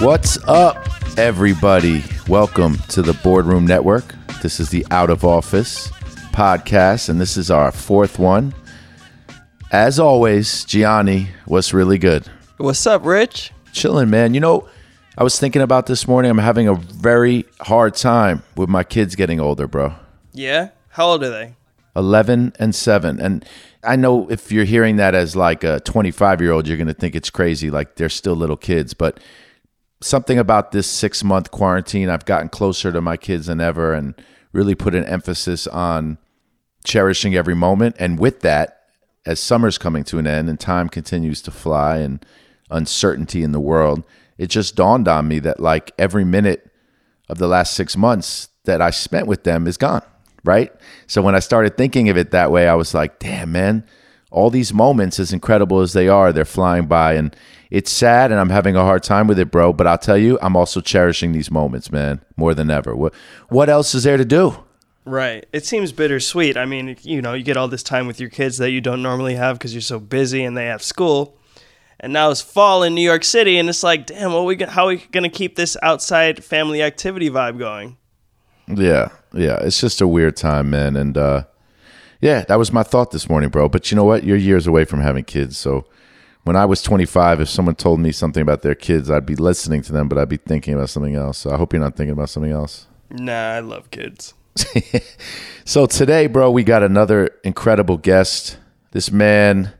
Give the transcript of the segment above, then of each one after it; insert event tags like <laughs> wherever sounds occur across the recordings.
What's up, everybody? Welcome to the Boardroom Network. This is the Out of Office podcast, and this is our fourth one. As always, Gianni, what's really good? What's up, Rich? Chilling, man. You know, I was thinking about this morning. I'm having a very hard time with my kids getting older, bro. Yeah? How old are they? 11 and 7. And I know if you're hearing that as like a 25 year old, you're going to think it's crazy, like they're still little kids. But something about this six month quarantine, I've gotten closer to my kids than ever and really put an emphasis on cherishing every moment. And with that, as summer's coming to an end and time continues to fly and uncertainty in the world, it just dawned on me that like every minute of the last six months that I spent with them is gone. Right. So when I started thinking of it that way, I was like, damn, man, all these moments, as incredible as they are, they're flying by. And it's sad and I'm having a hard time with it, bro. But I'll tell you, I'm also cherishing these moments, man, more than ever. What, what else is there to do? Right. It seems bittersweet. I mean, you know, you get all this time with your kids that you don't normally have because you're so busy and they have school. And now it's fall in New York City, and it's like, damn, what we how are we gonna keep this outside family activity vibe going? Yeah, yeah. It's just a weird time, man. And uh, yeah, that was my thought this morning, bro. But you know what? You're years away from having kids, so when I was 25, if someone told me something about their kids, I'd be listening to them, but I'd be thinking about something else. So I hope you're not thinking about something else. Nah, I love kids. <laughs> so today, bro, we got another incredible guest. This man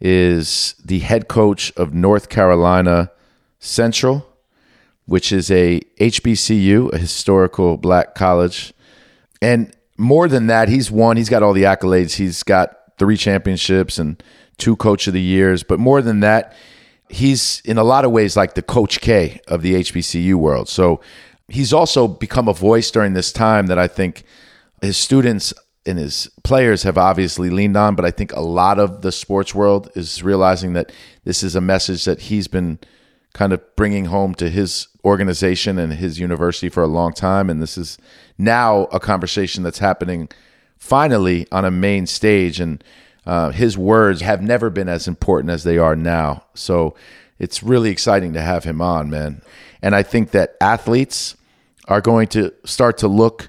is the head coach of North Carolina Central, which is a HBCU, a historical black college. And more than that, he's won, he's got all the accolades. He's got three championships and two coach of the years. But more than that, he's in a lot of ways like the Coach K of the HBCU world. So he's also become a voice during this time that I think his students and his players have obviously leaned on, but I think a lot of the sports world is realizing that this is a message that he's been kind of bringing home to his organization and his university for a long time. And this is now a conversation that's happening finally on a main stage. And uh, his words have never been as important as they are now. So it's really exciting to have him on, man. And I think that athletes are going to start to look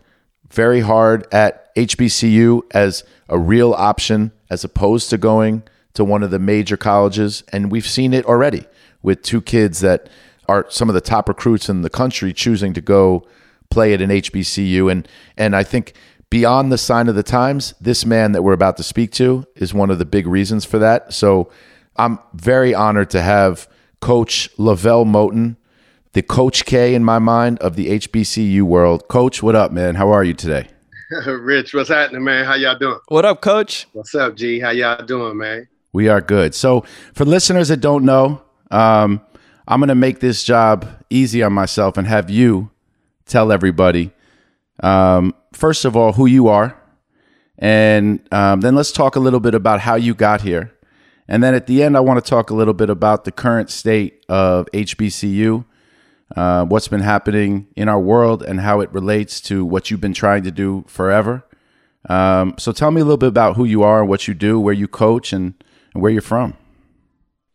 very hard at HBCU as a real option as opposed to going to one of the major colleges. And we've seen it already with two kids that are some of the top recruits in the country choosing to go play at an HBCU. And and I think beyond the sign of the times, this man that we're about to speak to is one of the big reasons for that. So I'm very honored to have Coach LeVelle Moton, the Coach K in my mind of the HBCU world. Coach, what up, man? How are you today? <laughs> Rich, what's happening, man? How y'all doing? What up, Coach? What's up, G? How y'all doing, man? We are good. So, for listeners that don't know, um, I'm going to make this job easy on myself and have you tell everybody, um, first of all, who you are. And um, then let's talk a little bit about how you got here. And then at the end, I want to talk a little bit about the current state of HBCU, uh, what's been happening in our world, and how it relates to what you've been trying to do forever. Um, so tell me a little bit about who you are what you do, where you coach, and, and where you're from.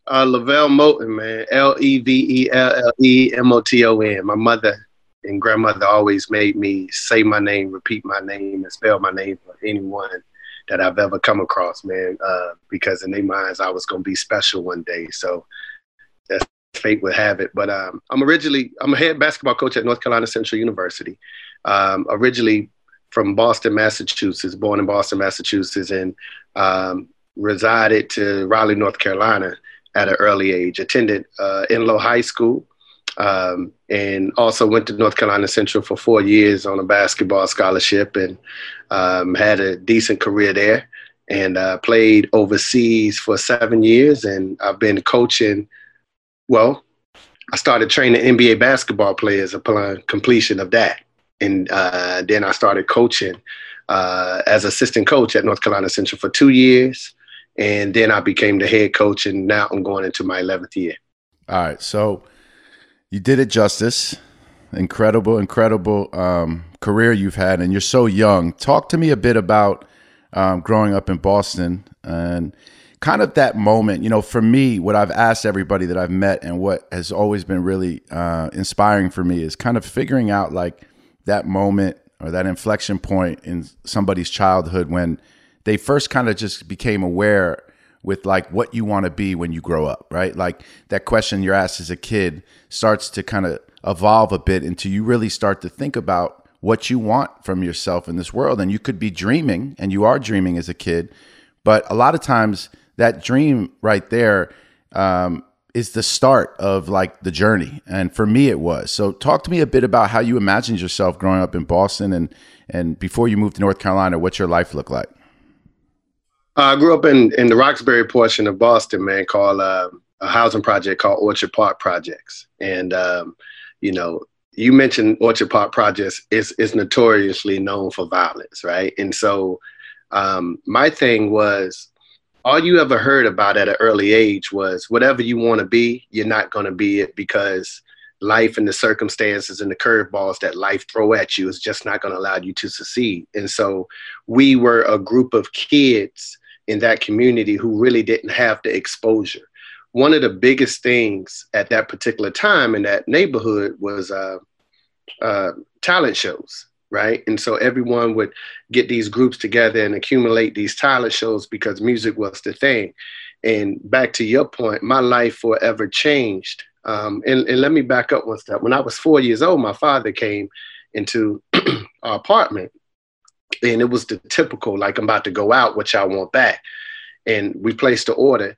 Uh, LeVelle Moton, man. L E V E L L E M O T O N. My mother and grandmother always made me say my name, repeat my name, and spell my name for anyone that I've ever come across, man. Uh, because in their minds, I was gonna be special one day. So that's fate would have it. But um, I'm originally I'm a head basketball coach at North Carolina Central University. Um, originally from Boston, Massachusetts, born in Boston, Massachusetts, and um, resided to Raleigh, North Carolina at an early age. Attended uh, Enloe High School, um, and also went to North Carolina Central for four years on a basketball scholarship, and um, had a decent career there. And uh, played overseas for seven years, and I've been coaching. Well, I started training NBA basketball players upon completion of that, and uh, then I started coaching uh, as assistant coach at North Carolina Central for two years and then I became the head coach, and now I'm going into my 11th year. All right, so you did it justice. Incredible, incredible um, career you've had, and you're so young. Talk to me a bit about um, growing up in Boston, and kind of that moment, you know, for me, what I've asked everybody that I've met and what has always been really uh, inspiring for me is kind of figuring out like that moment or that inflection point in somebody's childhood when they first kind of just became aware with like what you want to be when you grow up, right? Like that question you're asked as a kid starts to kind of evolve a bit until you really start to think about what you want from yourself in this world. And you could be dreaming, and you are dreaming as a kid, but a lot of times that dream right there um, is the start of like the journey. And for me, it was. So talk to me a bit about how you imagined yourself growing up in Boston and and before you moved to North Carolina, what your life looked like. Uh, I grew up in in the Roxbury portion of Boston, man, called uh, a housing project called Orchard Park Projects, and um, you know. You mentioned Orchard Park Projects is is notoriously known for violence, right? And so, um, my thing was all you ever heard about at an early age was whatever you want to be, you're not going to be it because life and the circumstances and the curveballs that life throw at you is just not going to allow you to succeed. And so we were a group of kids in that community who really didn't have the exposure. One of the biggest things at that particular time in that neighborhood was uh, uh, talent shows right? And so everyone would get these groups together and accumulate these talent shows because music was the thing. And back to your point, my life forever changed. Um, and, and let me back up one step. When I was four years old, my father came into <clears throat> our apartment, and it was the typical, like, I'm about to go out, what y'all want back. And we placed the order,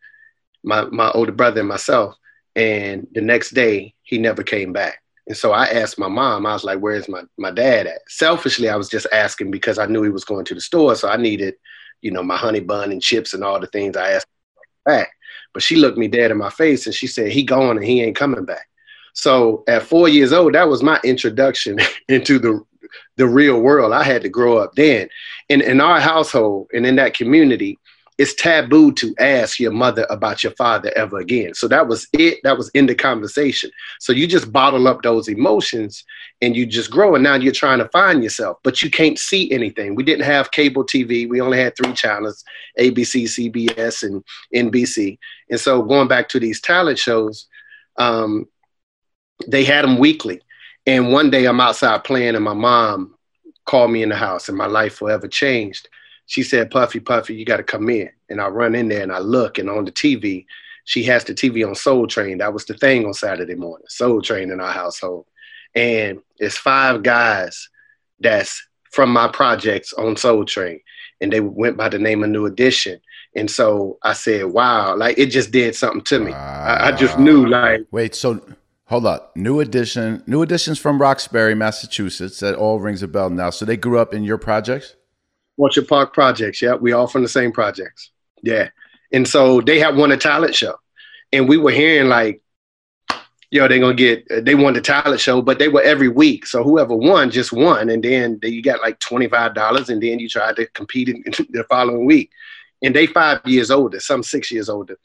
my, my older brother and myself. And the next day, he never came back. And so I asked my mom, I was like, where's my, my dad at? Selfishly, I was just asking because I knew he was going to the store. So I needed, you know, my honey bun and chips and all the things I asked back. But she looked me dead in my face and she said, he gone and he ain't coming back. So at four years old, that was my introduction <laughs> into the the real world. I had to grow up then. In in our household and in that community, it's taboo to ask your mother about your father ever again. So that was it. That was in the conversation. So you just bottle up those emotions and you just grow. And now you're trying to find yourself, but you can't see anything. We didn't have cable TV. We only had three channels ABC, CBS, and NBC. And so going back to these talent shows, um, they had them weekly. And one day I'm outside playing, and my mom called me in the house, and my life forever changed she said, Puffy, Puffy, you got to come in. And I run in there and I look, and on the TV, she has the TV on Soul Train. That was the thing on Saturday morning, Soul Train in our household. And it's five guys that's from my projects on Soul Train. And they went by the name of New Edition. And so I said, wow, like it just did something to me. I, I just knew like Wait, so hold up. New Edition, New Edition's from Roxbury, Massachusetts. That all rings a bell now. So they grew up in your projects? Orchard Park Projects. Yeah, we all from the same projects. Yeah. And so they had won a talent show. And we were hearing like, yo, they're gonna get uh, they won the talent show, but they were every week. So whoever won just won. And then you got like $25 and then you tried to compete <laughs> in the following week. And they five years older, some six years older.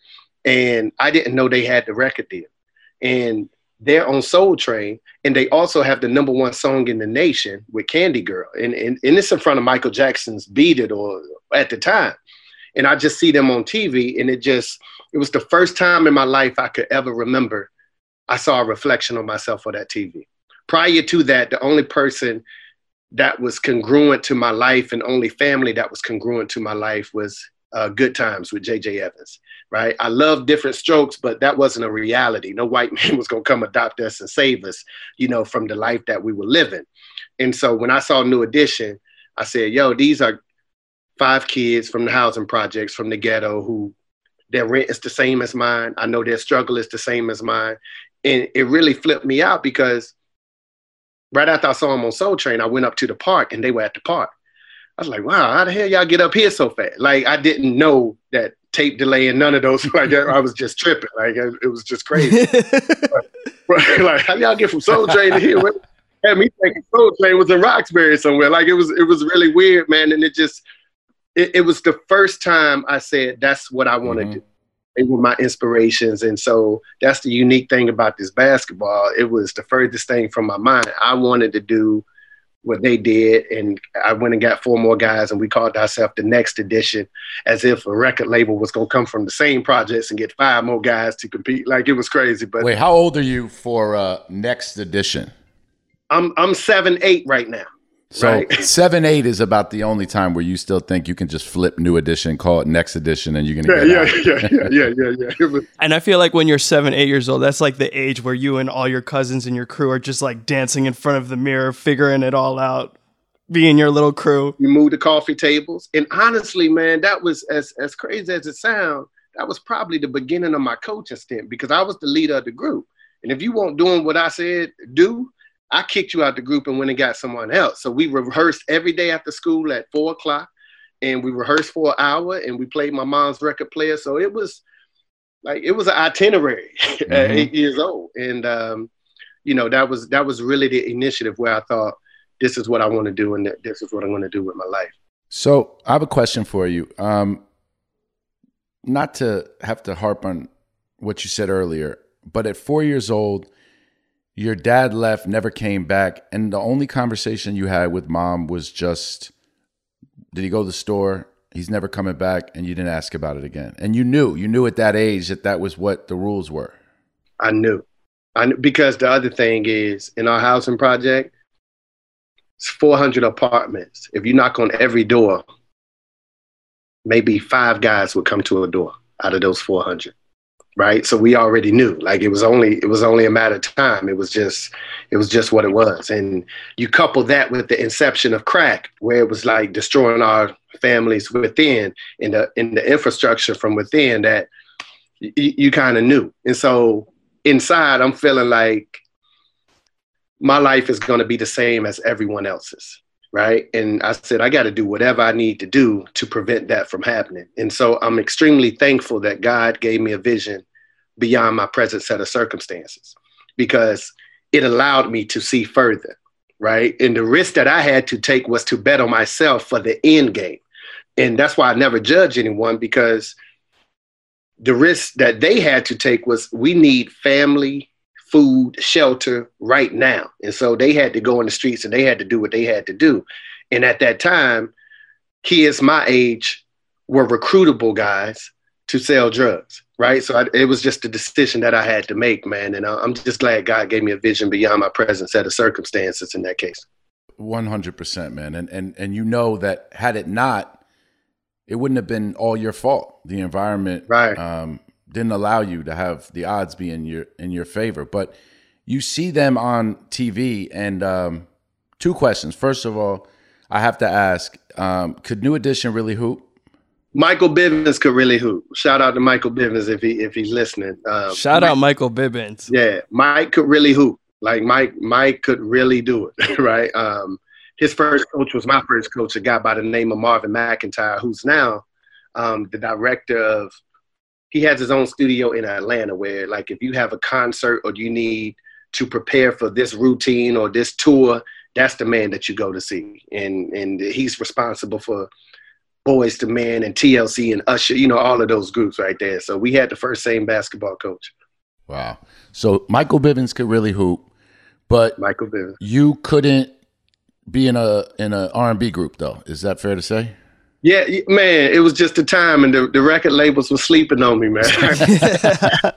And I didn't know they had the record deal. And they're on Soul Train, and they also have the number one song in the nation with Candy Girl, and and, and it's in front of Michael Jackson's "Beat It" or at the time, and I just see them on TV, and it just it was the first time in my life I could ever remember I saw a reflection of myself on that TV. Prior to that, the only person that was congruent to my life and only family that was congruent to my life was uh, Good Times with J.J. Evans right? I love different strokes, but that wasn't a reality. No white <laughs> man was going to come adopt us and save us, you know, from the life that we were living. And so when I saw New Edition, I said, yo, these are five kids from the housing projects from the ghetto who their rent is the same as mine. I know their struggle is the same as mine. And it really flipped me out because right after I saw them on Soul Train, I went up to the park and they were at the park. I was like, wow, how the hell y'all get up here so fast? Like I didn't know that tape delay and none of those. <laughs> Like I was just tripping. Like it was just crazy. <laughs> like how y'all get from Soul Train to here? Had me thinking Soul Train was in Roxbury somewhere. Like it was it was really weird, man. And it just it, it was the first time I said that's what I want to mm-hmm. do. They were my inspirations, and so that's the unique thing about this basketball. It was the furthest thing from my mind. I wanted to do what they did, and I went and got four more guys, and we called ourselves the Next Edition, as if a record label was gonna come from the same projects and get five more guys to compete. Like it was crazy. But wait, how old are you for uh, Next Edition? I'm I'm seven eight right now. So right? <laughs> seven eight is about the only time where you still think you can just flip new edition, call it next edition, and you're gonna yeah, get yeah, out. yeah, yeah, yeah, yeah, yeah. <laughs> Was, and I feel like when you're seven, eight years old, that's like the age where you and all your cousins and your crew are just like dancing in front of the mirror, figuring it all out, being your little crew. You moved the coffee tables, and honestly, man, that was as as crazy as it sounds. That was probably the beginning of my coaching stint because I was the leader of the group. And if you weren't doing what I said do, I kicked you out the group and went and got someone else. So we rehearsed every day after school at four o'clock, and we rehearsed for an hour, and we played my mom's record player. So it was like it was an itinerary <laughs> mm-hmm. at eight years old, and um, you know that was that was really the initiative where I thought this is what I want to do, and this is what I'm going to do with my life. So I have a question for you. Um, not to have to harp on what you said earlier, but at four years old your dad left, never came back, and the only conversation you had with mom was just, "Did he go to the store? He's never coming back," and you didn't ask about it again. And you knew, you knew at that age that that was what the rules were. I knew, I knew because the other thing is in our housing project, it's 400 apartments. If you knock on every door, maybe five guys would come to a door out of those 400 right? So we already knew like it was only it was only a matter of time. It was just it was just what it was. And you couple that with the inception of crack where it was like destroying our families within in the in the infrastructure from within that y- you kind of knew. And so inside i'm feeling like my life is going to be the same as everyone else's right? And i said i got to do whatever i need to do to prevent that from happening. And so i'm extremely thankful that god gave me a vision beyond my present set of circumstances because it allowed me to see further, right? And the risk that I had to take was to bet on myself for the end game. And that's why I never judge anyone because the risk that they had to take was we need family, food, shelter right now. And so they had to go in the streets and they had to do what they had to do. And at that time, kids my age were recruitable guys to sell drugs right? So I, it was just a decision that I had to make, man. And I'm just glad God gave me a vision beyond my present set of circumstances in that case. One hundred percent, man. And and and you know that had it not, it wouldn't have been all your fault. The environment, right, um, didn't allow you to have the odds be in your in your favor. But you see them on TV, and um, two questions. First of all, I have to ask: um, Could New Edition really hoop? Michael Bivins could really hoop. Shout out to Michael Bivins if he if he's listening. Um, Shout Mike, out Michael Bivins. Yeah, Mike could really hoop. Like Mike, Mike could really do it, <laughs> right? Um, his first coach was my first coach, a guy by the name of Marvin McIntyre, who's now um, the director of. He has his own studio in Atlanta, where like if you have a concert or you need to prepare for this routine or this tour, that's the man that you go to see, and and he's responsible for Boyz II Men and TLC and Usher, you know, all of those groups right there. So we had the first same basketball coach. Wow. So Michael Bivins could really hoop, but Michael Bivins. You couldn't be in a in a R&B group though. Is that fair to say? Yeah, man, it was just the time, and the, the record labels were sleeping on me, man. <laughs> <laughs>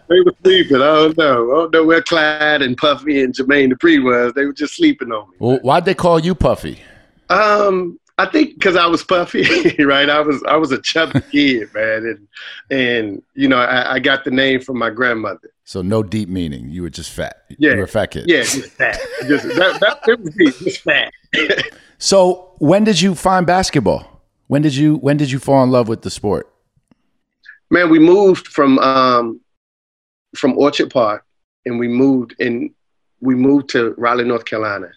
they were sleeping. I don't know. I don't know where Clive and Puffy and Jermaine Dupri was. They were just sleeping on me. Well, why'd they call you Puffy? Um, I think because I was puffy, <laughs> right? I was I was a chubby <laughs> kid, man, and and you know I, I, got the name from my grandmother. So no deep meaning. You were just fat. Yeah, you were a fat kid. Yeah, just fat. just that, that it was deep, just fat. <laughs> so when did you find basketball? When did you when did you fall in love with the sport? Man, we moved from um, from Orchard Park, and we moved and we moved to Raleigh, North Carolina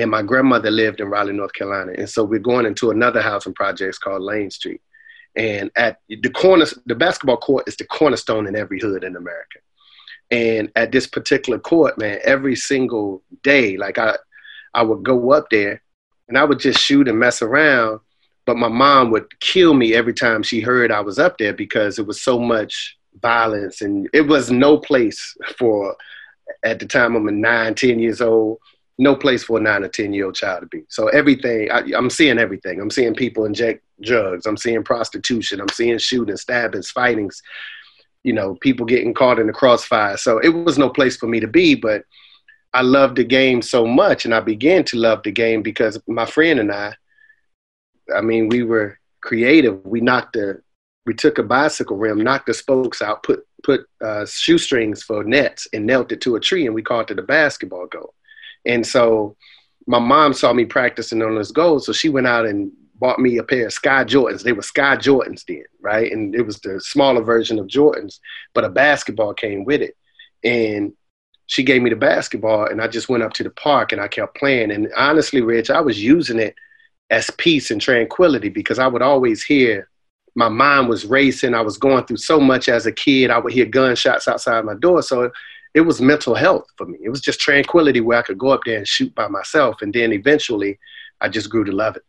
and my grandmother lived in Raleigh, North Carolina. And so we're going into another housing project called Lane Street. And at the corner, the basketball court is the cornerstone in every hood in America. And at this particular court, man, every single day, like I, I would go up there and I would just shoot and mess around. But my mom would kill me every time she heard I was up there because it was so much violence and it was no place for, at the time I'm a nine, 10 years old, no place for a nine or ten year old child to be. So everything I, am seeing everything. I'm seeing people inject drugs. I'm seeing prostitution. I'm seeing shooting, stabbings, fightings. You know, people getting caught in the crossfire. So it was no place for me to be. But I loved the game so much, and I began to love the game because my friend and I. I mean, we were creative. We knocked the, we took a bicycle rim, knocked the spokes out, put put uh, shoestrings for nets, and knelt it to a tree, and we called it a basketball goal. And so my mom saw me practicing on this goals, so she went out and bought me a pair of Sky Jordans. They were Sky Jordans then, right? And it was the smaller version of Jordans, but a basketball came with it. And she gave me the basketball, and I just went up to the park and I kept playing. And honestly, Rich, I was using it as peace and tranquility because I would always hear my mind was racing. I was going through so much as a kid. I would hear gunshots outside my door. So it was mental health for me. It was just tranquility where I could go up there and shoot by myself. And then eventually I just grew to love it.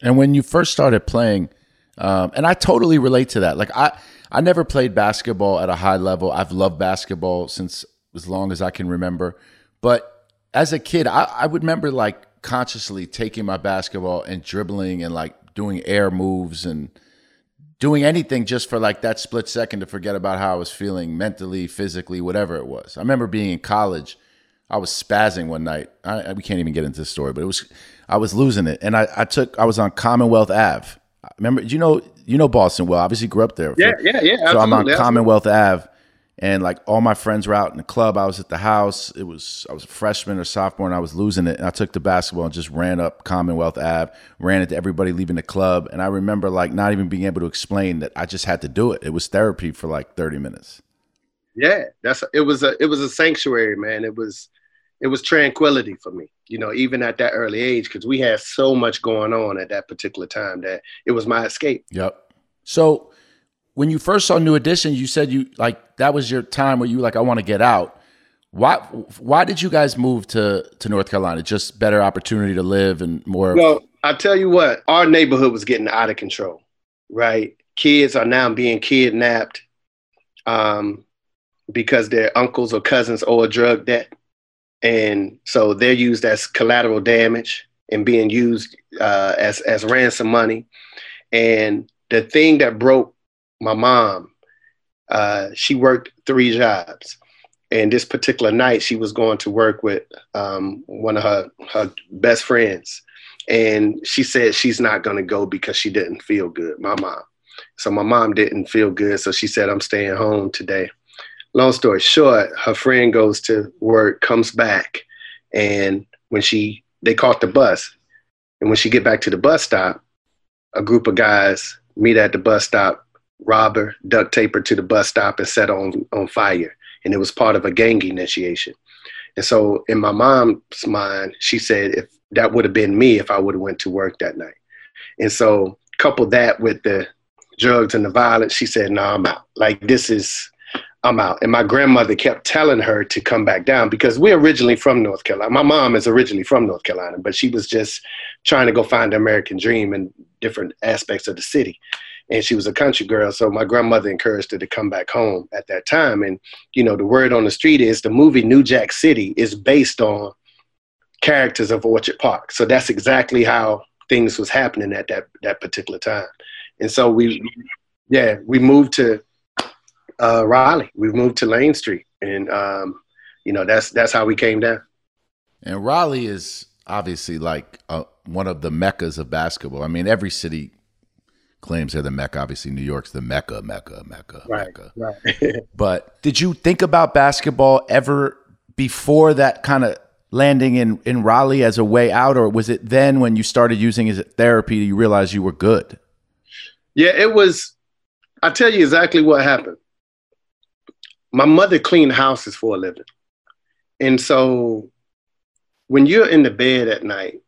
And when you first started playing, um, and I totally relate to that. Like I, I never played basketball at a high level. I've loved basketball since as long as I can remember. But as a kid, I, I would remember like consciously taking my basketball and dribbling and like doing air moves and doing anything just for like that split second to forget about how I was feeling mentally, physically, whatever it was. I remember being in college. I was spazzing one night. I, we can't even get into the story, but it was I was losing it, and I, I took I was on Commonwealth Ave. Remember, you know you know Boston well. Obviously, grew up there. Yeah, yeah, yeah. So I'm on Commonwealth Ave, and like all my friends were out in the club. I was at the house. It was I was a freshman or sophomore, and I was losing it. And I took the basketball and just ran up Commonwealth Ave, ran into everybody leaving the club, and I remember like not even being able to explain that I just had to do it. It was therapy for like thirty minutes. Yeah, that's it was a it was a sanctuary, man. It was it was tranquility for me. You know, even at that early age, because we had so much going on at that particular time that it was my escape. Yep. So when you first saw New Edition, you said you like that was your time where you like I want to get out. Why why did you guys move to to North Carolina? Just better opportunity to live and more. Well, I tell you what, our neighborhood was getting out of control. Right, kids are now being kidnapped um, because their uncles or cousins owe a drug debt, and so they're used as collateral damage and being used uh, as as ransom money. And the thing that broke my mom, uh, she worked three jobs. And this particular night, she was going to work with um, one of her, her best friends. And she said she's not going to go because she didn't feel good, my mom. So my mom didn't feel good. So she said, I'm staying home today. Long story short, her friend goes to work, comes back. And when she, they caught the bus. And when she get back to the bus stop, a group of guys meet at the bus stop robber, duct tape her to the bus stop and set on on fire. And it was part of a gang initiation. And so in my mom's mind, she said if that would have been me if I would have went to work that night. And so couple that with the drugs and the violence, she said, no, I'm out. Like this is I'm out. And my grandmother kept telling her to come back down because we're originally from North Carolina. My mom is originally from North Carolina, but she was just trying to go find the American dream in different aspects of the city and she was a country girl. So my grandmother encouraged her to come back home at that time. And you know, the word on the street is the movie New Jack City is based on characters of Orchard Park. So that's exactly how things was happening at that that particular time. And so we, yeah, we moved to uh, Raleigh. We moved to Lane Street, and um, you know that's that's how we came down. And Raleigh is obviously like uh, one of the meccas of basketball. I mean, every city claims they're the Mecca. Obviously, New York's the Mecca, Mecca, Mecca, right, Mecca. Right. <laughs> but did you think about basketball ever before that kind of landing in, in Raleigh as a way out, or was it then when you started using as therapy you realized you were good? Yeah, it was. I'll tell you exactly what happened. My mother cleaned houses for a living. And so when you're in the bed at night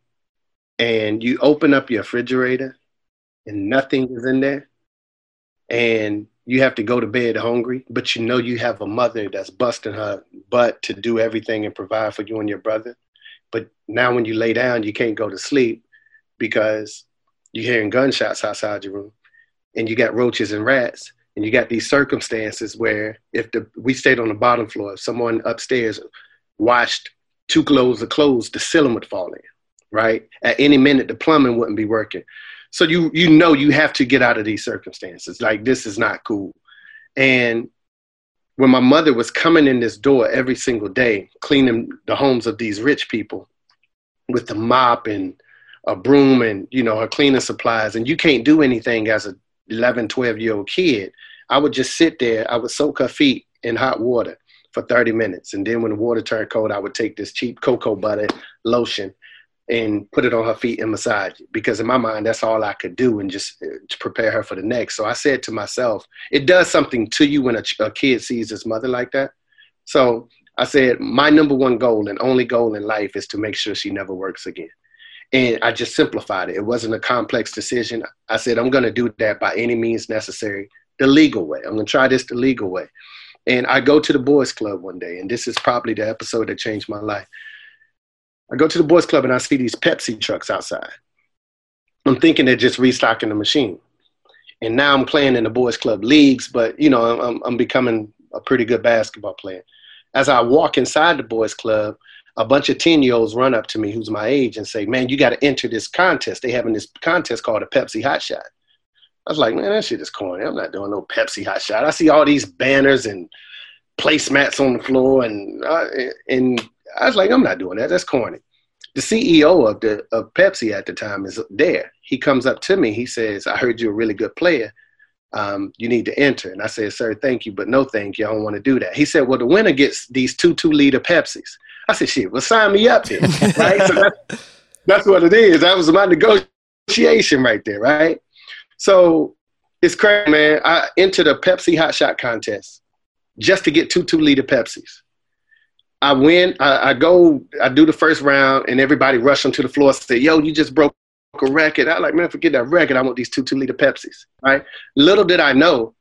and you open up your refrigerator and nothing is in there and you have to go to bed hungry, but you know you have a mother that's busting her butt to do everything and provide for you and your brother. But now when you lay down, you can't go to sleep because you're hearing gunshots outside your room and you got roaches and rats and you got these circumstances where if the we stayed on the bottom floor, if someone upstairs washed two loads of clothes, the ceiling would fall in, right? At any minute, the plumbing wouldn't be working. So you you know you have to get out of these circumstances. Like this is not cool. And when my mother was coming in this door every single day, cleaning the homes of these rich people with the mop and a broom and you know her cleaning supplies, and you can't do anything as a 11, 12 year old kid. I would just sit there. I would soak her feet in hot water for 30 minutes. And then when the water turned cold, I would take this cheap cocoa butter lotion and put it on her feet and massage it. Because in my mind that's all i could do and just uh, to prepare her for the next. So i said to myself it does something to you when a, a, kid sees his mother like that. So i said my number one goal and only goal in life is to make sure she never works again. And i just simplified it. It wasn't a complex decision. I said i'm going to do that by any means necessary the legal way. I'm going to try this the legal way. And i go to the boys club one day and this is probably the episode that changed my life I go to the boys club and I see these Pepsi trucks outside. I'm thinking they're just restocking the machine. And now I'm playing in the boys club leagues, but you know, I'm, I'm becoming a pretty good basketball player. As I walk inside the boys club, a bunch of 10 year olds run up to me who's my age and say, Man, you got to enter this contest. They're having this contest called a Pepsi Hot Shot. I was like, Man, that shit is corny. I'm not doing no Pepsi Hot Shot. I see all these banners and placemats on the floor, and uh, and I was like, I'm not doing that. That's corny. The CEO of the of Pepsi at the time is there. He comes up to me. He says, "I heard you're a really good player. Um, you need to enter." And I said, "Sir, thank you, but no, thank you. I don't want to do that." He said, "Well, the winner gets these two two liter Pepsis." I said, "Shit, well, sign me up then." <laughs> right? So that's, that's what it is. That was my negotiation right there, right? So it's crazy, man. I entered a Pepsi Hot Shot contest just to get two two liter Pepsis. I win. I, I, go. I do the first round, and everybody rush onto the floor. Say, "Yo, you just broke a record." I like, man, forget that record. I want these two two liter Pepsis. Right. Little did I know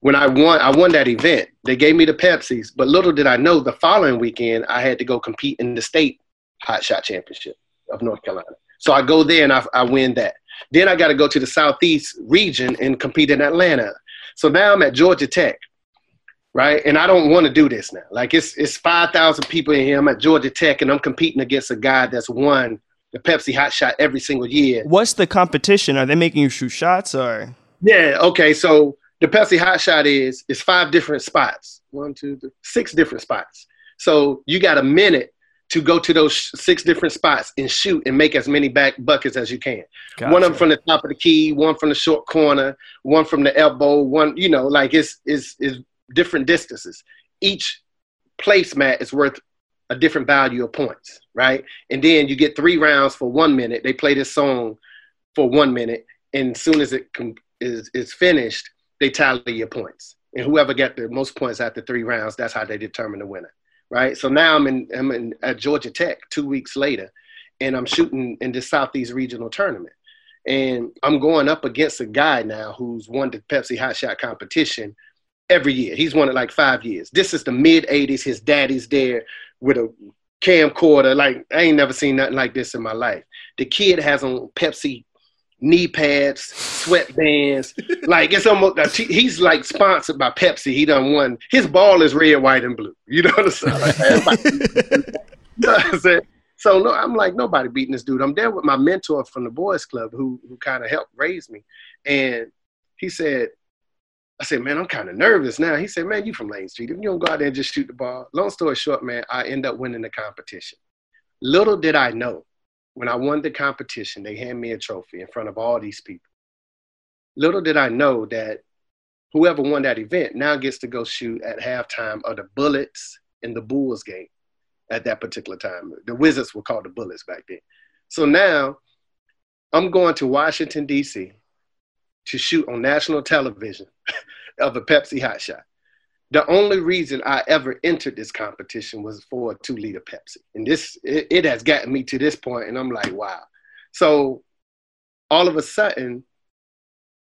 when I won. I won that event. They gave me the Pepsis, but little did I know the following weekend I had to go compete in the state hot shot championship of North Carolina. So I go there and I, I win that. Then I got to go to the southeast region and compete in Atlanta. So now I'm at Georgia Tech right? And I don't want to do this now. Like it's it's five thousand people in here. I'm at Georgia Tech, and I'm competing against a guy that's won the Pepsi Hot Shot every single year. What's the competition? Are they making you shoot shots or? Yeah. Okay. So the Pepsi Hot Shot is is five different spots. One, two, three, six different spots. So you got a minute to go to those six different spots and shoot and make as many back buckets as you can. Gotcha. One of them from the top of the key, one from the short corner, one from the elbow, one, you know, like it's is is different distances. Each placemat is worth a different value of points, right? And then you get three rounds for one minute. They play this song for one minute, and as soon as it com- is, is finished, they tally your points. And whoever got the most points after three rounds, that's how they determine the winner, right? So now I'm in, I'm in at Georgia Tech two weeks later, and I'm shooting in the Southeast Regional Tournament. And I'm going up against a guy now who's won the Pepsi Hot Shot competition every year. He's won it like five years. This is the mid 80s. His daddy's there with a camcorder. Like, I ain't never seen nothing like this in my life. The kid has on Pepsi knee pads, sweatbands. <laughs> like, it's almost, he's like sponsored by Pepsi. He done won. His ball is red, white, and blue. <laughs> You know what I'm saying? so no, I'm like, nobody beating this dude. I'm there with my mentor from the boys club who, who kind of helped raise me. And he said, I said, man, I'm kind of nervous now. He said, man, you from Lane Street. If you don't go out there and just shoot the ball. Long story short, man, I end up winning the competition. Little did I know, when I won the competition, they hand me a trophy in front of all these people. Little did I know that whoever won that event now gets to go shoot at halftime of the Bullets in the Bulls game at that particular time. The Wizards were called the Bullets back then. So now I'm going to Washington, D.C to shoot on national television <laughs> of a Pepsi hot shot. The only reason I ever entered this competition was for a two liter Pepsi. And this, it, it has gotten me to this point, and I'm like, wow. So all of a sudden,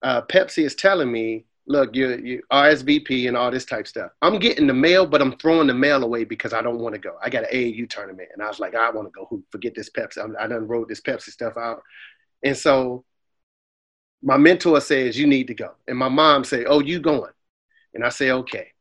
uh, Pepsi is telling me, look, you you RSVP and all this type stuff. I'm getting the mail, but I'm throwing the mail away because I don't want to go. I got an AAU tournament, and I was like, I want to go. Who forget this Pepsi? I'm, I done wrote this Pepsi stuff out, and so my mentor says you need to go and my mom say oh you going and i say okay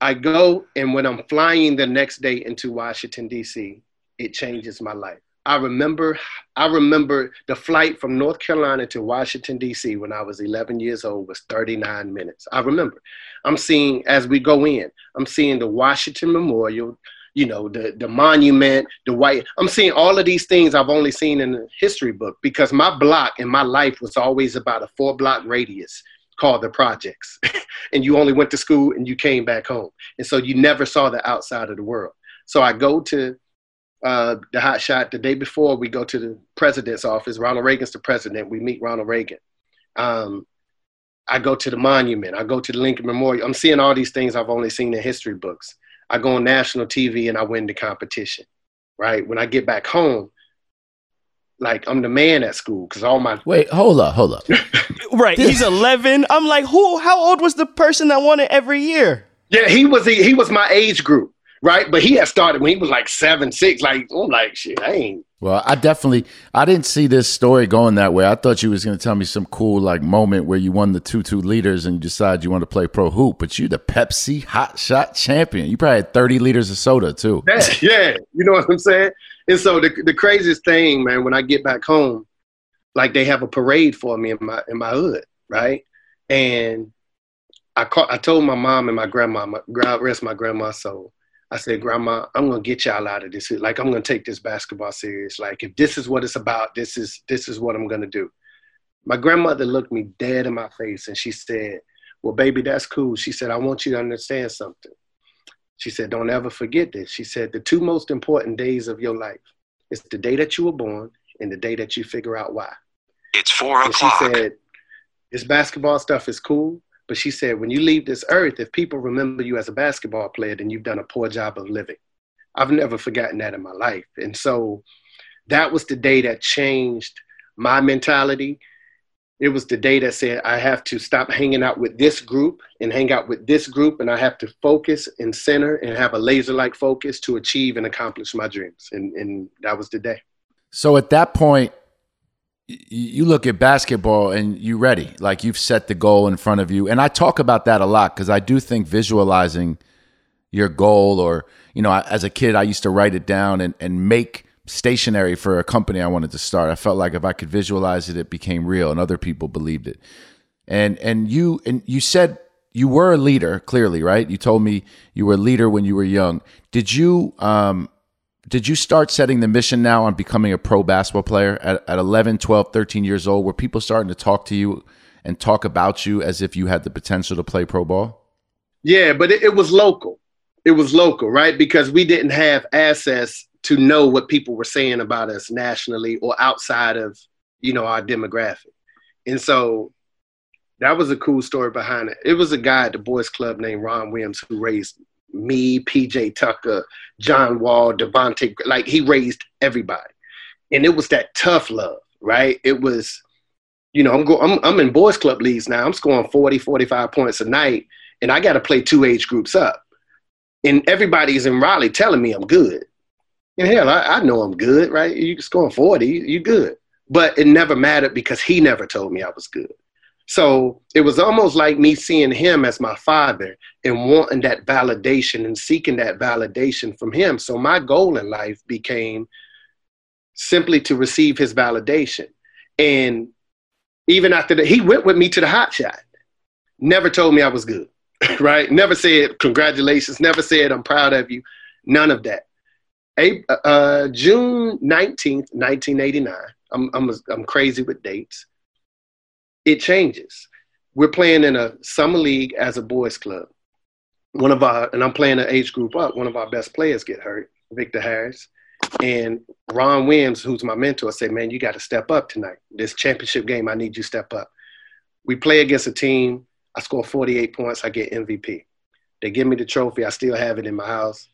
I go, and when I'm flying the next day into Washington, D.C., it changes my life. I remember, I remember the flight from North Carolina to Washington D.C. when I was 11 years old was 39 minutes. I remember. I'm seeing as we go in. I'm seeing the Washington Memorial, you know, the the monument, the white. I'm seeing all of these things I've only seen in the history book because my block in my life was always about a four block radius called the projects, <laughs> and you only went to school and you came back home, and so you never saw the outside of the world. So I go to uh, the hot shot the day before we go to the president's office. Ronald Reagan's the president. We meet Ronald Reagan. Um, I go to the monument. I go to the Lincoln Memorial. I'm seeing all these things I've only seen in history books. I go on national TV and I win the competition. Right when I get back home, like I'm the man at school because all my wait, hold up, hold up. <laughs> right, he's 11. I'm like, who? How old was the person that won it every year? Yeah, he was. He, he was my age group right? But he had started when he was like seven, six. Like I'm like, shit, I ain't. Well, I definitely I didn't see this story going that way. I thought you was going to tell me some cool like moment where you won the two two liters and you decided you want to play pro hoop, but you the Pepsi Hot Shot champion. You probably had thirty liters of soda too. <laughs> Yeah, yeah. you know what I'm saying. And so the the craziest thing, man, when I get back home, like they have a parade for me in my in my hood, right? And I call, I told my mom and my grandma, my, God rest my grandma's soul. I said, Grandma, I'm gonna get y'all out of this. Like I'm gonna take this basketball serious. Like if this is what it's about, this is this is what I'm gonna do. My grandmother looked me dead in my face and she said, Well, baby, that's cool. She said, I want you to understand something. She said, Don't ever forget this. She said, The two most important days of your life is the day that you were born and the day that you figure out why. It's four and o'clock. She said, This basketball stuff is cool, but she said, when you leave this earth, if people remember you as a basketball player, then you've done a poor job of living. I've never forgotten that in my life. And so that was the day that changed my mentality. It was the day that said, I have to stop hanging out with this group and hang out with this group, and I have to focus and center and have a laser like focus to achieve and accomplish my dreams. And, and that was the day. So at that point, you look at basketball and you ready like you've set the goal in front of you. And i talk about that a lot because i do think visualizing your goal or you know as a kid i used to write it down and, and make stationery for a company i wanted to start. I felt like if i could visualize it it became real and other people believed it. And and you and you said you were a leader clearly right? You told me you were a leader when you were young. Did you um did you start setting the mission now on becoming a pro basketball player? At, at 11 12 13 years old were people starting to talk to you and talk about you as if you had the potential to play pro ball? Yeah but it, it was local. It was local right? Because we didn't have access to know what people were saying about us nationally or outside of you know our demographic. And so that was a cool story behind it. It was a guy at the boys club named ron williams who raised me, PJ Tucker, John Wall, Devontae, like he raised everybody. And it was that tough love, right? It was, you know, I'm go I'm I'm in boys club leagues now. I'm scoring 40, 45 points a night, and I gotta play two age groups up. And everybody's in Raleigh telling me I'm good. And hell, I, I know I'm good, right? You scoring 40, you good. But it never mattered because he never told me I was good. So it was almost like me seeing him as my father and wanting that validation and seeking that validation from him. So my goal in life became simply to receive his validation. And even after that, he went with me to the hot shot. Never told me I was good, <laughs> right? Never said congratulations, never said I'm proud of you, none of that. Uh, June 19th, 1989, I'm, I'm, I'm crazy with dates it changes. We're playing in a summer league as a boys club. One of our, and I'm playing an age group up, one of our best players get hurt, Victor Harris. And Ron Williams, who's my mentor, said, Man, you got to step up tonight. This championship game, I need you step up. We play against a team. I score 48 points. I get MVP. They give me the trophy. I still have it in my house.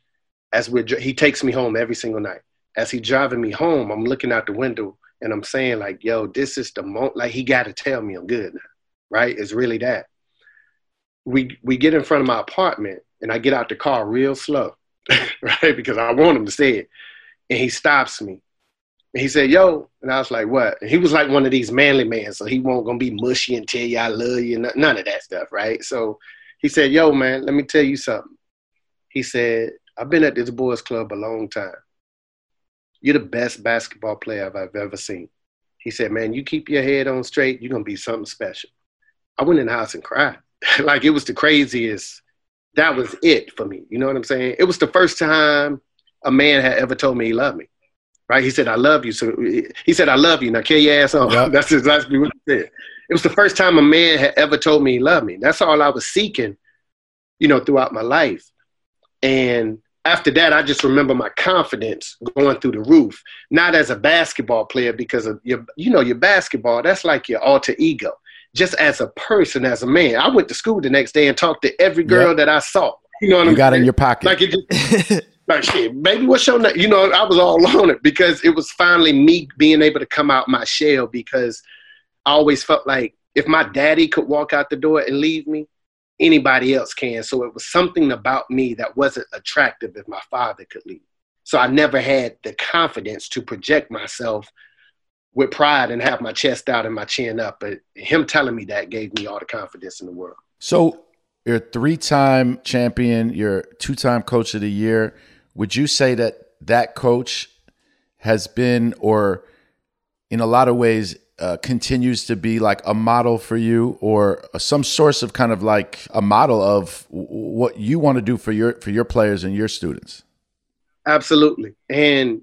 As we're, he takes me home every single night. As he's driving me home, I'm looking out the window and I'm saying like, yo, this is the moment. Like he got to tell me I'm good now, right? It's really that. We we get in front of my apartment, and I get out the car real slow, <laughs> right? Because I want him to say it, and he stops me. And he said, "Yo," and I was like, "What?" And he was like one of these manly men, so he won't gonna be mushy and tell you I love you, none of that stuff, right? So he said, "Yo, man, let me tell you something. He said, I've been at this boys club a long time. You're the best basketball player I've ever seen. He said, Man, you keep your head on straight, you're gonna be something special. I went in the house and cried. <laughs> like it was the craziest. That was it for me. You know what I'm saying? It was the first time a man had ever told me he loved me. Right? He said, I love you. So he said, I love you. Now kill your ass on. Yep. <laughs> That's exactly what he said. It was the first time a man had ever told me he loved me. That's all I was seeking, you know, throughout my life. And after that, I just remember my confidence going through the roof. Not as a basketball player because of your, you know, your basketball. That's like your alter ego. Just as a person, as a man. I went to school the next day and talked to every girl yep. that I saw. You know what you I'm got saying? in your pocket. Like it just, <laughs> like shit, baby, what's your name? You know, I was all <laughs> on it because it was finally me being able to come out my shell because I always felt like if my daddy could walk out the door and leave me, anybody else can. So it was something about me that wasn't attractive if my father could leave. So I never had the confidence to project myself with pride and have my chest out and my chin up. But him telling me that gave me all the confidence in the world. So you're a three time champion, you're two time coach of the year. Would you say that that coach has been, or in a lot of ways, uh, continues to be like a model for you or some source of kind of like a model of what you want to do for your for your players and your students? Absolutely. And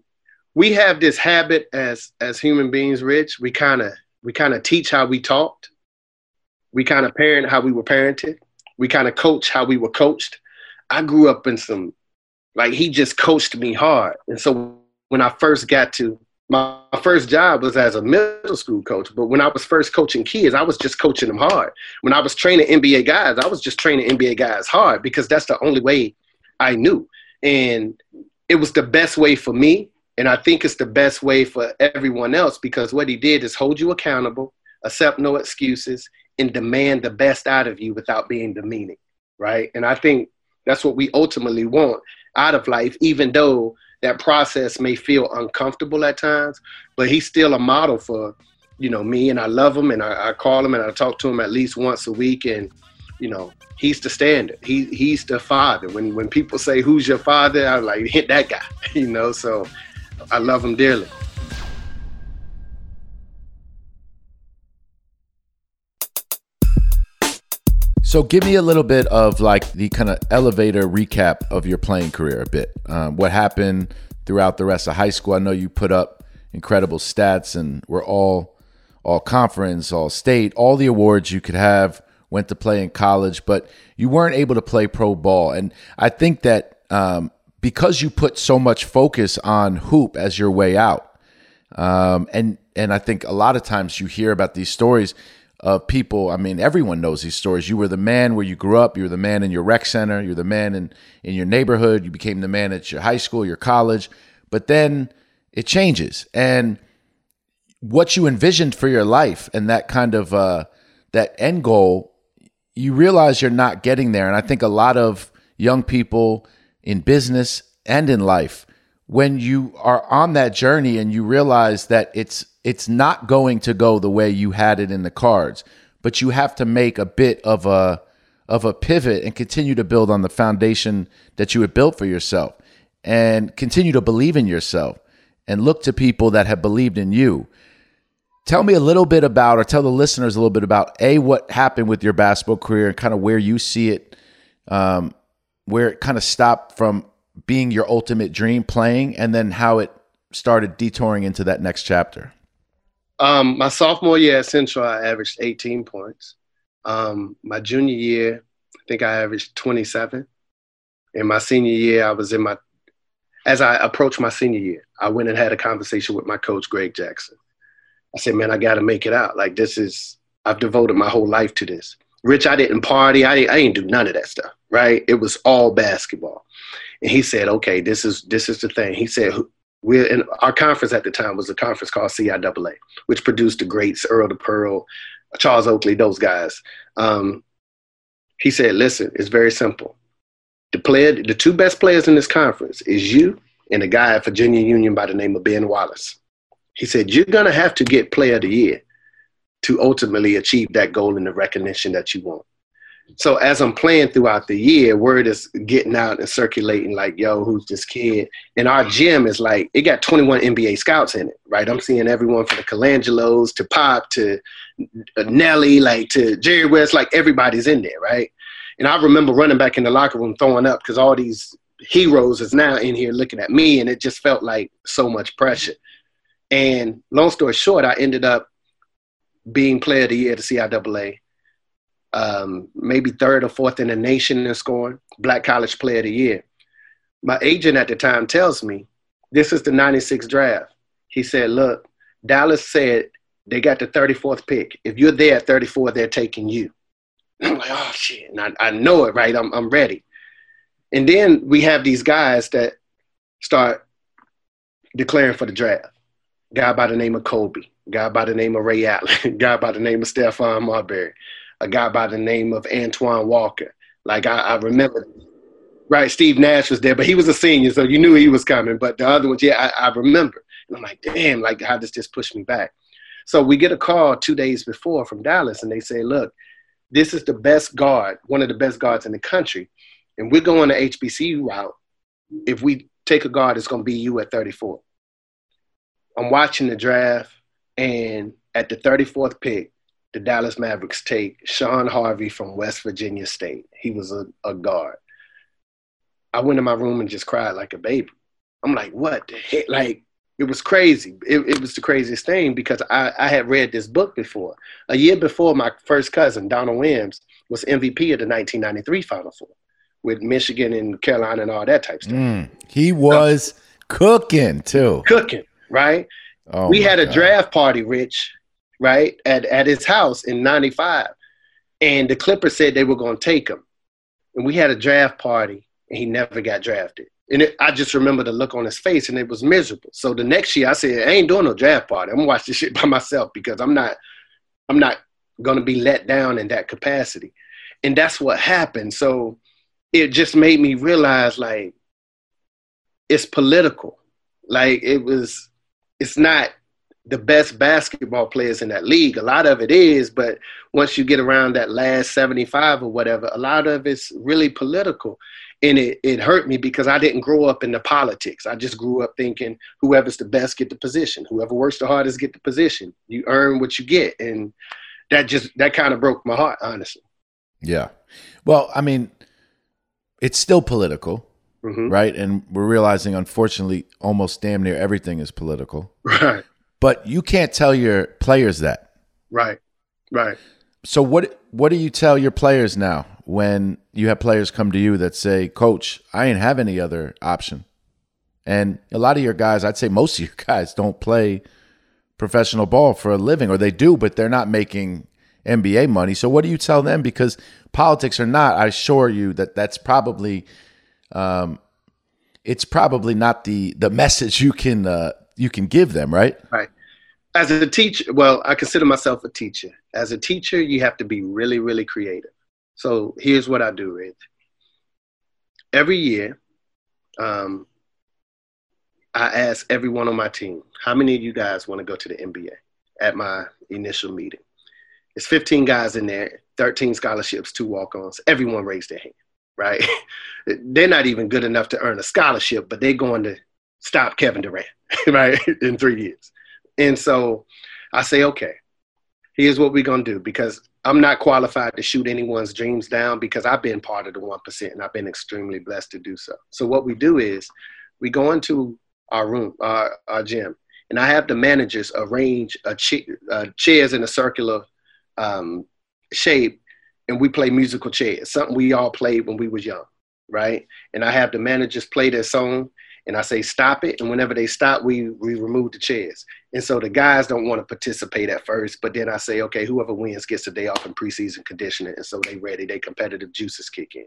we have this habit as as human beings rich we kind of we kind of teach how we talked. We kind of parent how we were parented. We kind of coach how we were coached. I grew up in some like he just coached me hard. And so when i first got to my first job was as a middle school coach, but when I was first coaching kids, I was just coaching them hard. When I was training NBA guys, I was just training NBA guys hard because that's the only way I knew. And it was the best way for me. And I think it's the best way for everyone else because what he did is hold you accountable, accept no excuses, and demand the best out of you without being demeaning. Right. And I think that's what we ultimately want out of life, even though that process may feel uncomfortable at times, but he's still a model for, you know, me and I love him and I, I call him and I talk to him at least once a week and, you know, he's the standard. He he's the father. When when people say who's your father, I'm like hit that guy, <laughs> you know. So I love him dearly. So give me a little bit of like the kind of elevator recap of your playing career a bit. Um, what happened throughout the rest of high school? I know you put up incredible stats and were all all conference, all state, all the awards you could have. Went to play in college, but you weren't able to play pro ball. And I think that um, because you put so much focus on hoop as your way out, um, and and I think a lot of times you hear about these stories of people. I mean, everyone knows these stories. You were the man where you grew up. You were the man in your rec center. You're the man in, in your neighborhood. You became the man at your high school, your college. But then it changes. And what you envisioned for your life and that kind of uh, that end goal, you realize you're not getting there. And I think a lot of young people in business and in life, when you are on that journey and you realize that it's it's not going to go the way you had it in the cards, but you have to make a bit of a of a pivot and continue to build on the foundation that you had built for yourself and continue to believe in yourself and look to people that have believed in you. Tell me a little bit about, or tell the listeners a little bit about, A, what happened with your basketball career and kind of where you see it, um, where it kind of stopped from being your ultimate dream playing, and then how it started detouring into that next chapter. Um, my sophomore year at Central, I averaged 18 points. Um, my junior year, I think I averaged 27. In my senior year, I was in my, as I approached my senior year, I went and had a conversation with my coach, Greg Jackson. I said, man, I got to make it out. Like, this is, I've devoted my whole life to this. Rich, I didn't party. I, I didn't do none of that stuff, right? It was all basketball. And he said, okay, this is, this is the thing. He said, we're in our conference at the time was a conference called CIAA, which produced the greats Earl the Pearl, Charles Oakley, those guys. Um, he said, "Listen, it's very simple. The player, the two best players in this conference is you and a guy at Virginia Union by the name of Ben Wallace." He said, "You're gonna have to get Player of the Year to ultimately achieve that goal and the recognition that you want." So as I'm playing throughout the year, word is getting out and circulating like, yo, who's this kid? And our gym is like, it got 21 NBA scouts in it, right? I'm seeing everyone from the Colangelos to Pop to Nellie, like to Jerry West, like everybody's in there, right? And I remember running back in the locker room throwing up because all these heroes is now in here looking at me, and it just felt like so much pressure. And long story short, I ended up being player of the year at the CIAA um, maybe third or fourth in the nation in scoring, Black College Player of the Year. My agent at the time tells me, this is the 96 draft. He said, look, Dallas said they got the 34th pick. If you're there at 34, they're taking you. <clears throat> I'm like, oh, shit. And I, I know it, right? I'm, I'm ready. And then we have these guys that start declaring for the draft. Guy by the name of Kobe, guy by the name of Ray Allen, <laughs> guy by the name of Stephon Marbury, a guy by the name of Antoine Walker. Like I, I remember, right? Steve Nash was there, but he was a senior, so you knew he was coming. But the other ones, yeah, I, I remember. And I'm like, damn, like how does this push me back? So we get a call two days before from Dallas, and they say, look, this is the best guard, one of the best guards in the country, and we're going the HBCU route. If we take a guard, it's going to be you at 34. I'm watching the draft, and at the 34th pick, the Dallas Mavericks take Shawn Harvey from West Virginia State. He was a, a guard. I went in my room and just cried like a baby. I'm like, what the heck? Like, it was crazy. It, it was the craziest thing because I, I had read this book before. A year before, my first cousin, Donald Williams, was MVP of the 1993 Final Four with Michigan and Carolina and all that type stuff. Mm, he was cooking too. Cooking, right? Oh we had a God. draft party, Rich, right, at, at his house in 95. And the Clippers said they were going to take him. And we had a draft party, and he never got drafted. And it, I just remember the look on his face, and it was miserable. So the next year, I said, I ain't doing no draft party. I'm gonna watch this shit by myself because I'm not, I'm not gonna be let down in that capacity. And that's what happened. So it just made me realize, like, it's political. Like it was, it's not the best basketball players in that league. A lot of it is, but once you get around that last 75 or whatever, a lot of it's really political. And it, it hurt me because I didn't grow up in the politics. I just grew up thinking whoever's the best get the position. Whoever works the hardest get the position. You earn what you get. And that just that kind of broke my heart, honestly. Yeah. Well, I mean, it's still political. Mm-hmm. Right. And we're realizing, unfortunately, almost damn near everything is political. Right. But you can't tell your players that. Right. Right. So what what do you tell your players now when you have players come to you that say, "Coach, I ain't have any other option." And a lot of your guys, I'd say most of your <laughs> guys don't play professional ball for a living or they do, but they're not making NBA money. So what do you tell them because politics or not, I assure you that that's probably um, it's probably not the the <laughs> message you can uh, you can give them, right? Right. As a teacher, well, I consider myself a teacher. As a teacher, you have to be really, really creative. So here's what I do, Rich. Every year, um, I ask everyone on my team, how many of you guys want to go to the NBA at my initial meeting? It's 15 guys in there, 13 scholarships, two walk ons. Everyone raised their hand, right? <laughs> they're not even good enough to earn a scholarship, but they're going to stop Kevin Durant, <laughs> right, in three years. And so I say, okay, here's what we're going to do because I'm not qualified to shoot anyone's dreams down because I've been part of the 1% and I've been extremely blessed to do so. So what we do is we go into our room, our, our gym, and I have the managers arrange a ch- uh, chairs in a circular um, shape and we play musical chairs, something we all played when we was young, right? And I have the managers play their song and I say stop it. And whenever they stop, we we remove the chairs. And so the guys don't want to participate at first, but then I say, okay, whoever wins gets a day off in preseason conditioning, and so they ready, they competitive juices kick in.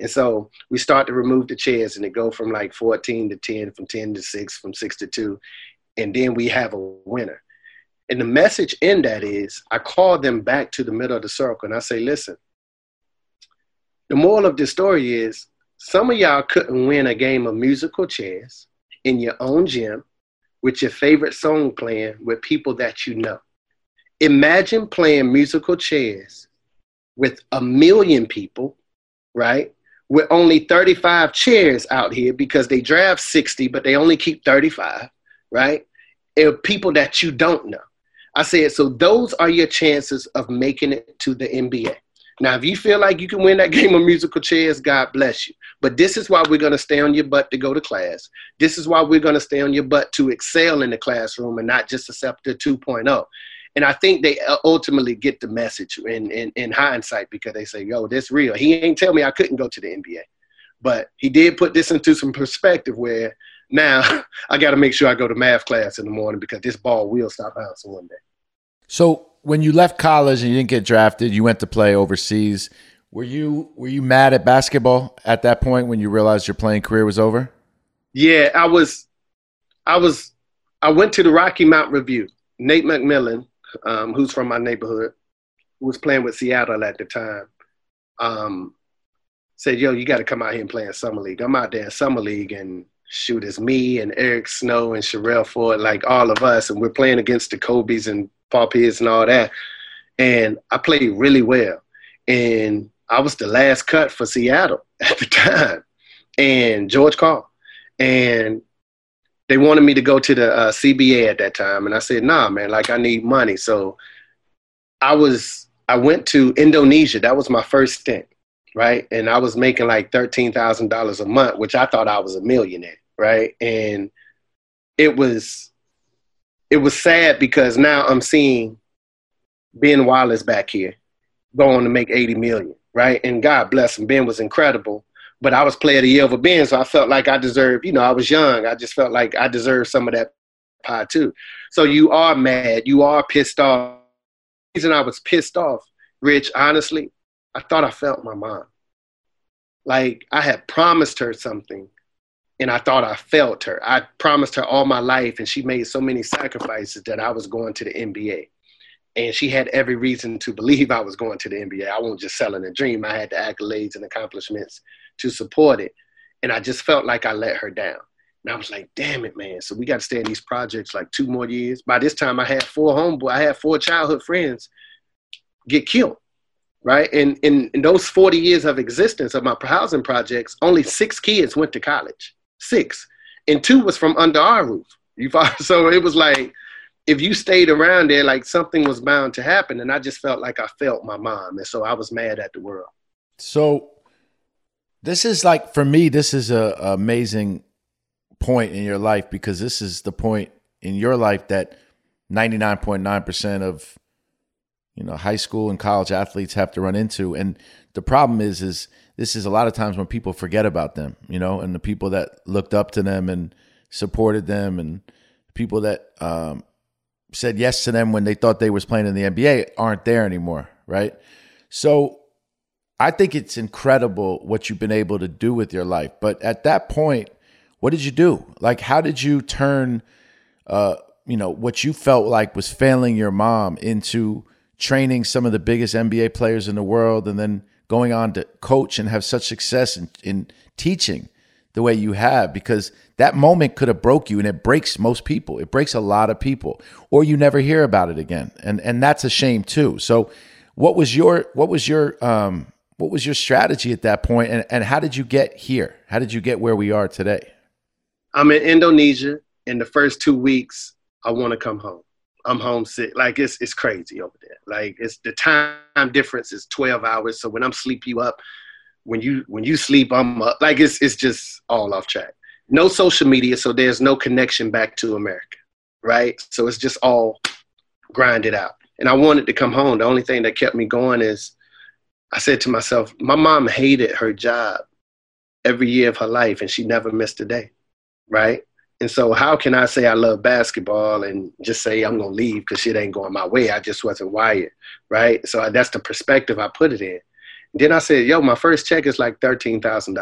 And so we start to remove the chairs, and it go from like 14 to 10, from 10 to 6, from 6 to 2, and then we have a winner. And the message in that is I call them back to the middle of the circle and I say, listen, the moral of this story is some of y'all couldn't win a game of musical chairs in your own gym with your favorite song playing with people that you know. Imagine playing musical chairs with a million people, right? With only 35 chairs out here because they draft 60, but they only keep 35, right? And people that you don't know. I said, so those are your chances of making it to the NBA. Now, if you feel like you can win that <laughs> game of musical chairs, God bless you. But this is why we're going to stay on your butt to go to class. This is why we're going to stay on your butt to excel in the classroom and not just accept the 2.0. And I think they uh, ultimately get the message in, in, in hindsight because they say, yo, this real. He ain't tell me I couldn't go to the NBA. But he did put this into some perspective where now <laughs> I got to make sure I go to math class in the morning because this ball will stop bouncing one day. So when you left college and you didn't get drafted, you went to play overseas. Were you were you mad at basketball at that point when you realized your playing career was over? Yeah, I was. I was. I went to the Rocky Mountain Revue. Nate McMillan, um, who's from my neighborhood, who was playing with Seattle at the time, um, said, "Yo, you got to come out here and play in summer league." I'm out there in summer league, and shoot, it's me and Eric Snow and Sherrell Ford, like all of us, and we're playing against the Kobe's and Paul Pierce and all that. And I played really well, and I was the last cut for Seattle <laughs> at the time, and George Karl, and they wanted me to go to the uh, CBA at that time, and I said, "Nah, man, like I need money." So I was I went to Indonesia. That was my first stint, right? And I was making like thirteen thousand dollars a month, which I thought I was a millionaire, right? And it was it was sad because now I'm seeing Ben Wallace back here going to make 80 million right? And God bless him. Ben was incredible. But I was player of the year over Ben, so I felt like I deserved, you know, I was young. I just felt like I deserved some of that pie too. So you are mad. You are pissed off. The reason I was pissed off, Rich, honestly, I thought I felt my mom. Like I had promised her something and I thought I felt her. I promised her all my life, and she made so many sacrifices that I was going to the NBA and she had every reason to believe I was going to the NBA. I wasn't just selling a dream. I had the accolades and accomplishments to support it. And I just felt like I let her down. And I was like, damn it, man. So we got to stay in these projects like two more years. By this time, I had four homeboy, I had four childhood friends get killed, right? And in, in those 40 years of existence of my housing projects, only six kids went to college. Six. And two was from under our roof. You follow? <laughs> So it was like, if you stayed around there, like something was bound to happen. And I just felt like I felt my mom. And so I was mad at the world. So this is like, for me, this is a, a amazing point in your life because this is the point in your life that 99.9% of you know high school and college athletes have to run into and the problem is is this is a lot of times when people forget about them you know and the people that looked up to them and supported them and people that um, said yes to them when they thought they was playing in the NBA aren't there anymore, right? So I think it's incredible what you've been able to do with your life. But at that point, what did you do? Like, how did you turn, uh, you know, what you felt like was failing your mom into training some of the biggest NBA players in the world, and then going on to coach and have such success in, in teaching the way you have? Because that moment could have broke you and it breaks most people. It breaks a lot of people. Or you never hear about it again. And and that's a shame too. So what was your what was your um what was your strategy at that point and, and how did you get here? How did you get where we are today? I'm in indonesia in the first two weeks i want to come home i'm homesick like it's it's crazy over there like it's the time difference is 12 hours so when i'm sleep you up when you when you sleep i'm up like it's it's just all off track no social media, so there's no connection back to America, right? So it's just all grinded out. And I wanted to come home. The only thing that kept me going is I said to myself, my mom hated her job every year of her life and she never missed a day, right? And so how can I say I love basketball and just say I'm to leave because shit ain't going my way? I just wasn't wired, right? So uh, that's the perspective I put it in. Then I said, yo, my first check is like $13,000.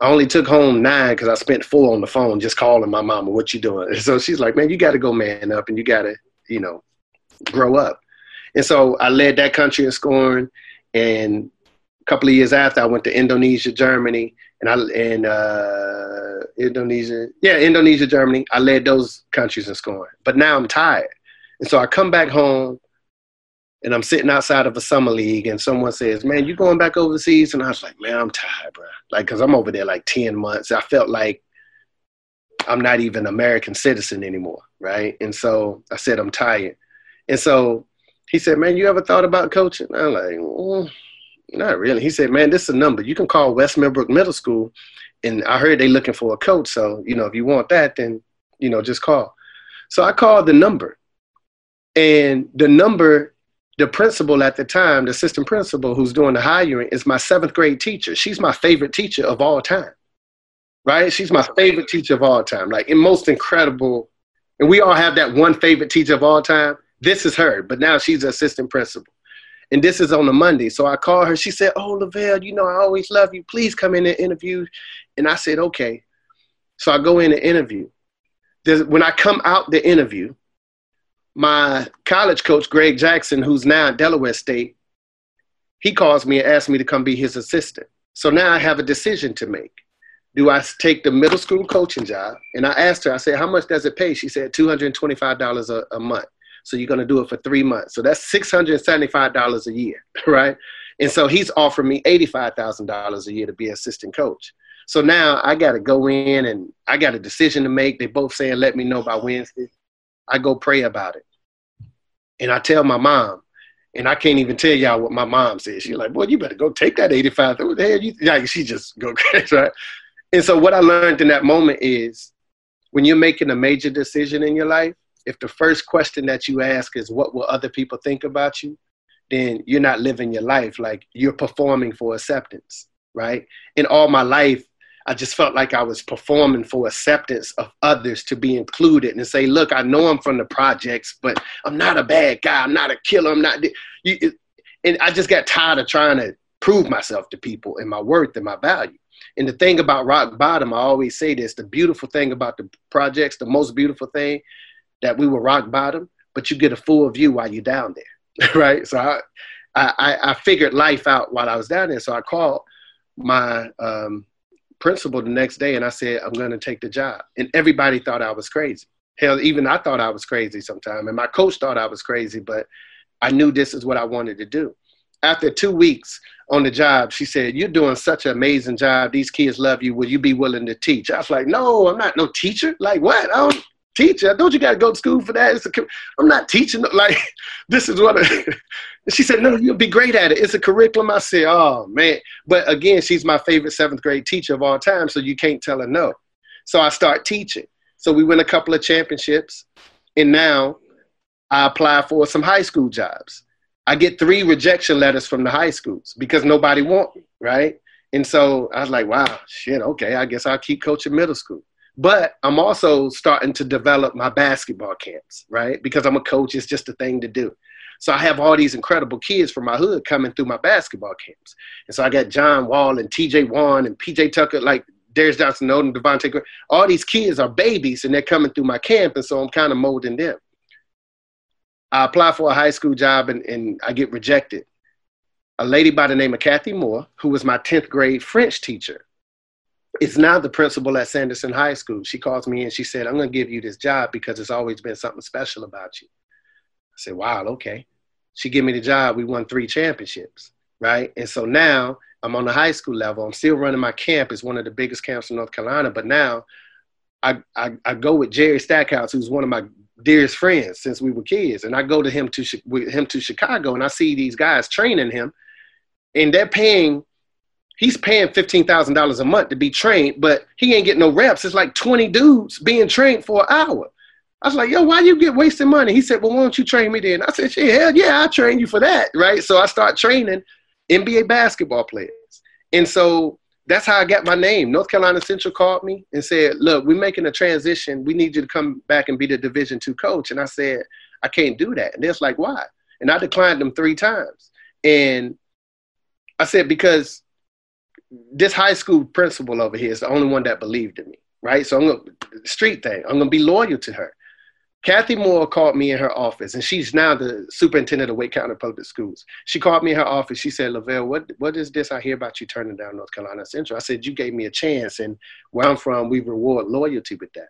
I only took home nine because I spent four on the phone just calling my mama, what you doing? And <laughs> so she's like, man, you got to go man up and you got to, you know, grow up. And so I led that country in scoring. And a couple of years after, I went to Indonesia, Germany, and I and uh, Indonesia, yeah, Indonesia, Germany. I led those countries in scoring. But now I'm tired, and so I come back home. and I'm sitting outside of a summer league, and someone says, "Man, you going back overseas?" And I was like, "Man, I'm tired, bro. Like, cause I'm over there like ten months. I felt like I'm not even American citizen anymore, right? And so I said, I'm tired. And so he said, "Man, you ever thought about coaching?" I'm like, well, "Not really." He said, "Man, this is a number. You can call West Millbrook Middle School, and I heard they looking for a coach. So you know, if you want that, then you know, just call." So I called the number, and the number the principal at the time, the assistant principal who's doing the hiring, is my seventh grade teacher. She's my favorite teacher of all time, right? She's my favorite teacher of all time, like in most incredible. And we all have that one favorite teacher of all time. This is her, but now she's assistant principal. And this is on a Monday. So I called her. She said, Oh, LeVelle, you know, I always love you. Please come in and interview. And I said, Okay. So I go in and interview. There's, when I come out the interview, my college coach, Greg Jackson, who's now at Delaware State, he calls me and asks me to come be his assistant. So now I have a decision to make. Do I take the middle school coaching job? And I asked her, I said, how much does it pay? She said, $225 a, a month. So you're going to do it for three months. So that's $675 a year, <laughs> right? And so he's offering me $85,000 a year to be assistant coach. So now I got to go in and I got a decision to make. They both saying, let me know by Wednesday. I go pray about it. And I tell my mom, and I can't even tell y'all what my mom says. She's like, "Boy, you better go take that 85. What the hell you?" Like she just go <laughs> crazy, right? And so what I learned in that moment is, when you're making a major decision in your life, if the first question that you ask is, "What will other people think about you?" then you're not living your life like you're performing for acceptance, right? In all my life, I just felt like I was performing for acceptance of others to be included and say, look, I know I'm from the projects, but I'm not a bad guy. I'm not a killer. I'm not. You, and I just got tired of trying to prove myself to people and my worth and my value. And the thing about rock bottom, I always say this the beautiful thing about the projects, the most beautiful thing that we were rock bottom, but you get a full view while you're down there, <laughs> right? So I, I, I figured life out while I was down there. So I called my um, principal the next day and I said, I'm going to take the job. And everybody thought I was crazy. Hell, even I thought I was crazy sometime. And my coach thought I was crazy, but I knew this is what I wanted to do. After two weeks on the job, she said, You're doing such an amazing job. These kids love you. Will you be willing to teach? I was like, No, I'm not no teacher. Like, what? I don't teach. Don't you got to go to school for that? It's a, I'm not teaching. Like, <laughs> this is what. I, <laughs> she said, No, you'll be great at it. It's a curriculum. I said, Oh, man. But again, she's my favorite seventh grade teacher of all time, so you can't tell her no. So I start teaching. So we win a couple of championships. And now I apply for some high school jobs. I get three rejection letters from the high schools because nobody want me, right? And so I was like, wow, shit, okay, I guess I'll keep coaching middle school. But I'm also starting to develop my basketball camps, right? Because I'm a coach, it's just a thing to do. So I have all these incredible kids from my hood coming through my basketball camps. And so I got John Wall and TJ Warren and PJ Tucker, like Darius Johnson, Odom, Devontae. All these kids are babies and they're coming through my camp. And so I'm kind of molding them. I apply for a high school job and, and I get rejected. A lady by the name of Cathy Moore, who was my 10th grade French teacher, is now the principal at Sanderson High School. She calls me and she said, I'm going to give you this job because it's always been something special about you. I said, wow, okay she gave me the job. We won three championships, right? And so now I'm on the high school level. I'm still running my camp. It's one of the biggest camps in North Carolina. But now I, I, I go with Jerry Stackhouse, who's one of my dearest friends since we were kids. And I go to him to with him to Chicago, and I see these guys training him, and they're paying. He's paying fifteen thousand dollars a month to be trained, but he ain't getting no reps. It's like twenty dudes being trained for an hour. I was like, yo, why you get wasting money? He said, well, why don't you train me then? I said, yeah, hell yeah, I'll train you for that, right? So I start training NBA basketball players. And so that's how I got my name. North Carolina Central called me and said, look, we're making a transition. We need you to come back and be the Division two coach. And I said, I can't do that. And they're like, why? And I declined them three times. And I said, because this high school principal over here is the only one that believed in me, right? So I'm to, street thing, I'm to be loyal to her. Cathy Moore called me in her office, and she's now the superintendent of Wake County Public Schools. She called me in her office. She said, LeVelle, what, what is this I hear about you turning down North Carolina Central? I said, You gave me a chance, and where I'm from, we reward loyalty with that.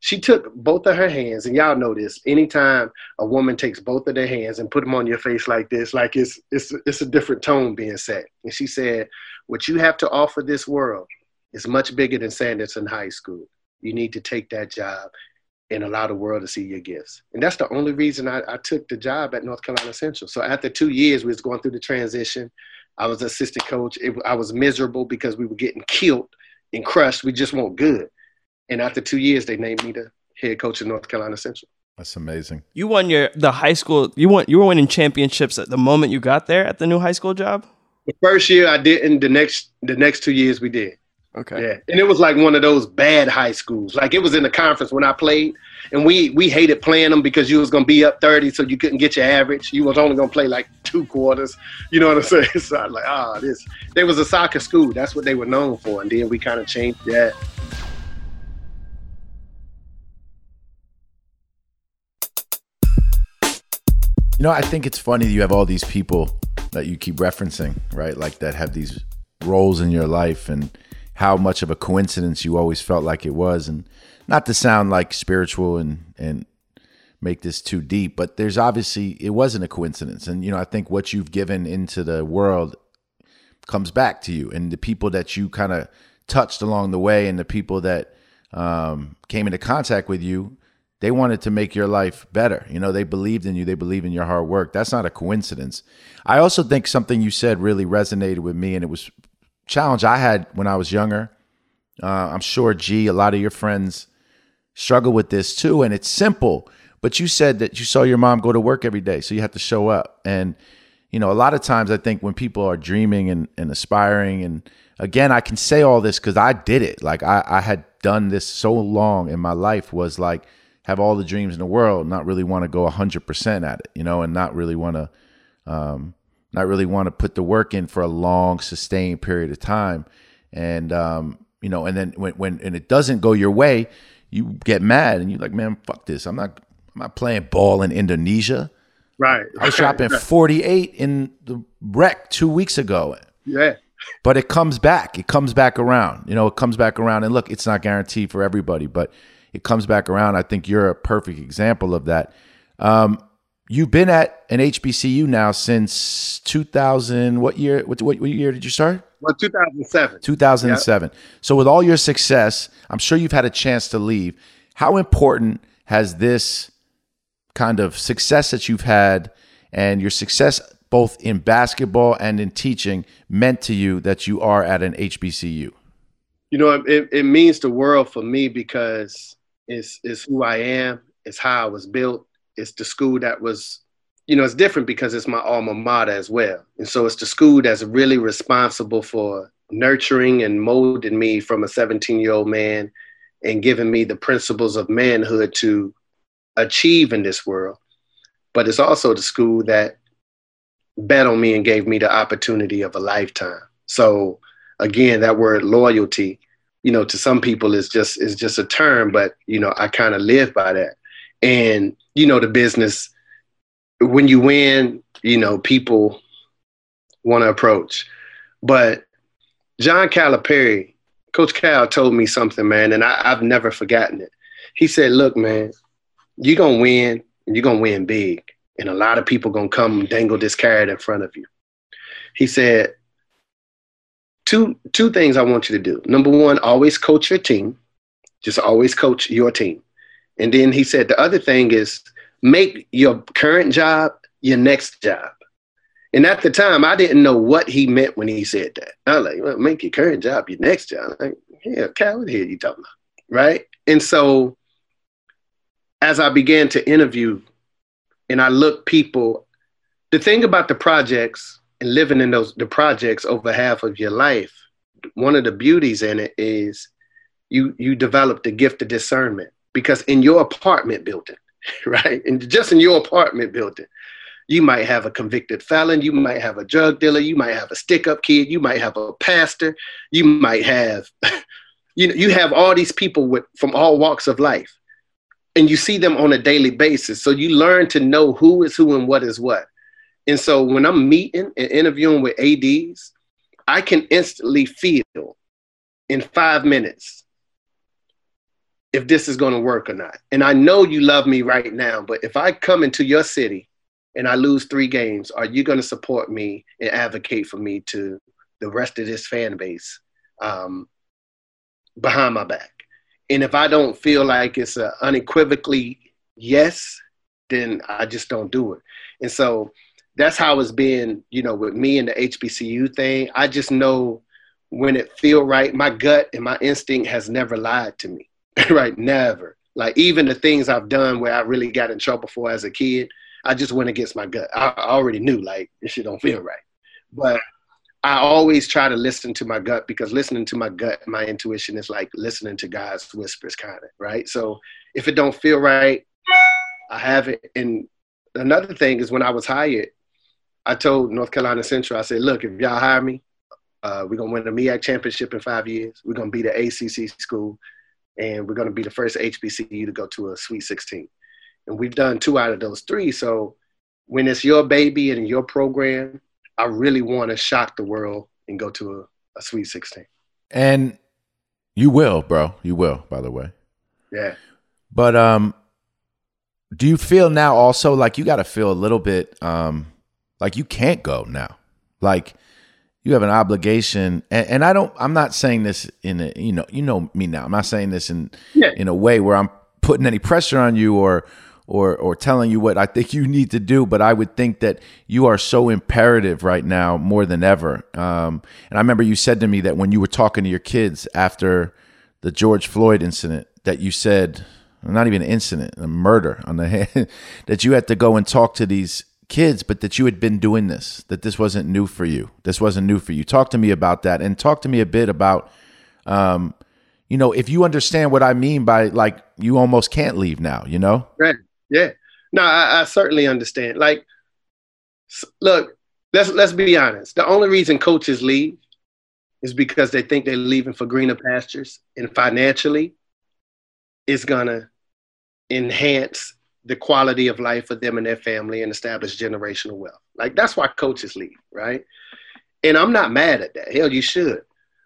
She took both of her hands, and y'all know this. Anytime a woman takes both of their hands and put them on your face like this, like it's it's it's a different tone being set. And she said, "What you have to offer this world is much bigger than Sanderson High School. You need to take that job and allow the world to see your gifts." And that's the only reason I, I took the job at North Carolina Central. So after two years, we was going through the transition. I was assistant coach. It, I was miserable because we were getting killed and crushed. We just weren't good. And after two years, they named me the head coach of North Carolina Central. That's amazing. You won your the high school. You won. You were winning championships at the moment you got there at the new high school job. The first year I didn't. The next the next two years we did. Okay. Yeah, and it was like one of those bad high schools. Like it was in the conference when I played, and we we hated playing them because you was gonna be up thirty, so you couldn't get your average. You was only gonna play like two quarters. You know what I'm <laughs> saying? So I'm like, ah, oh, this. They was a soccer school. That's what they were known for, and then we kind of changed that. You know, I think it's funny you have all these people that you keep referencing, right? Like that have these roles in your life and how much of a coincidence you always felt like it was. And not to sound like spiritual and, and make this too deep, but there's obviously, it wasn't a coincidence. And, you know, I think what you've given into the world comes back to you and the people that you kind of touched along the way and the people that um, came into contact with you they wanted to make your life better. You know, they believed in you, they believe in your hard work. That's not a coincidence. I also think something you said really resonated with me, and it was challenge I had when I was younger. Uh, I'm sure, G, a lot of your friends struggle with this too, and it's simple. But you said that you saw your mom go to work every day, so you have to show up. And you know, a lot of times I think when people are dreaming and, and aspiring, and again, I can say all this because I did it. Like I, I had done this so long in my life was like have all the dreams in the world, not really want to go 100% at it, you know, and not really want to, um, not really want to put the work in for a long, sustained period of time. And, um, you know, and then when, when, and it doesn't go your way, you get mad and you're like, man, fuck this. I'm not, I'm not playing ball in Indonesia. Right. I was dropping <laughs> 48 in the rec two weeks ago. Yeah. But it comes back. It comes back around. You know, it comes back around. And look, it's not guaranteed for everybody, but it comes back around. I think you're a perfect example of that. Um, you've been at an HBCU now since 2000. What year? What, what, what year did you start? Well, 2007. 2007. Yep. So, with all your success, I'm sure you've had a chance to leave. How important has this kind of success that you've had and your success both in basketball and in teaching meant to you that you are at an HBCU? You know, it, it means the world for me because it's, it's who I am. It's how I was built. It's the school that was, you know, it's different because it's my alma mater as well. And so it's the school that's really responsible for nurturing and molding me from a 17 year old man and giving me the principles of manhood to achieve in this world. But it's also the school that bet on me and gave me the opportunity of a lifetime. So again, that word loyalty you know, to some people is just is just a term, but you know, I kind of live by that. And you know, the business when you win, you know, people want to approach. But John Calipari, Coach Cal told me something, man, and I, I've never forgotten it. He said, "Look, man, you're gonna win, and you're gonna win big, and a lot of people gonna come dangle this carrot in front of you." He said, two two things I want you to do. Number one, always coach your team. Just always coach your team. And then he said the other thing is make your current job your next job. And at the time, I didn't know what he meant when he said that. I was like, well, make your current job your next job. I'm like, yeah, Cal, what the hell you talking about? Right? And so as I began to interview and I looked people, the thing about the projects and living in those the projects over half of your life, one of the beauties in it is you you develop the gift of discernment because in your apartment building, <laughs> right, and just in your apartment building, you might have a convicted felon, you might have a drug dealer, you might have a stick-up kid, you might have a pastor, you might have, <laughs> you know, you have all these people with from all walks of life, and you see them on a daily basis. So you learn to know who is who and what is what. And so when I'm meeting and interviewing with ADs, I can instantly feel in five minutes if this is going to work or not. And I know you love me right now, but if I come into your city and I lose three games, are you going to support me and advocate for me to the rest of this fan base um, behind my back? And if I don't feel like it's unequivocally yes, then I just don't do it. And so that's how it's been, you know, with me and the HBCU thing. I just know when it feel right. My gut and my instinct has never lied to me. <laughs> right? Never. Like even the things I've done where I really got in trouble for as a kid, I just went against my gut. I, already knew like this shit don't feel right. But I always try to listen to my gut because listening to my gut, my intuition is like listening to God's whispers, kind of, right? So if it don't feel right, I have it. And another thing is when I was hired, I told North Carolina Central, I said, look, if y'all hire me, uh, we're gonna win the MEAC championship in five years. We're gonna be the ACC school, and we're gonna be the first HBCU to go to a Sweet 16. And we've done two out of those three. So when it's your baby and your program, I really want to shock the world and go to a, a Sweet 16. And you will, bro. You will, by the way. Yeah. But um, do you feel now also like you got to feel a little bit um, like you can't go now? Like you have an obligation and, and, i don't i'm not saying this in a you know you know me now i'm not saying this in yeah. in a way where i'm putting any pressure on you or or or telling you what i think you need to do but i would think that you are so imperative right now more than ever um, and i remember you said to me that when you were talking to your kids after the george floyd incident that you said not even an incident a murder on the <laughs> head that you had to go and talk to these kids, but that you had been doing this, that this wasn't new for you. This wasn't new for you. Talk to me about that and talk to me a bit about, um, you know, if you understand what I mean by like you almost can't leave now, you know? Right. Yeah. No, I, I certainly understand. Like, look, let's let's be honest. The only reason coaches leave is because they think they're leaving for greener pastures, and financially, it's gonna enhance the quality of life for them and their family and establish generational wealth. Like that's why coaches leave, right? And I'm not mad at that. Hell, you should.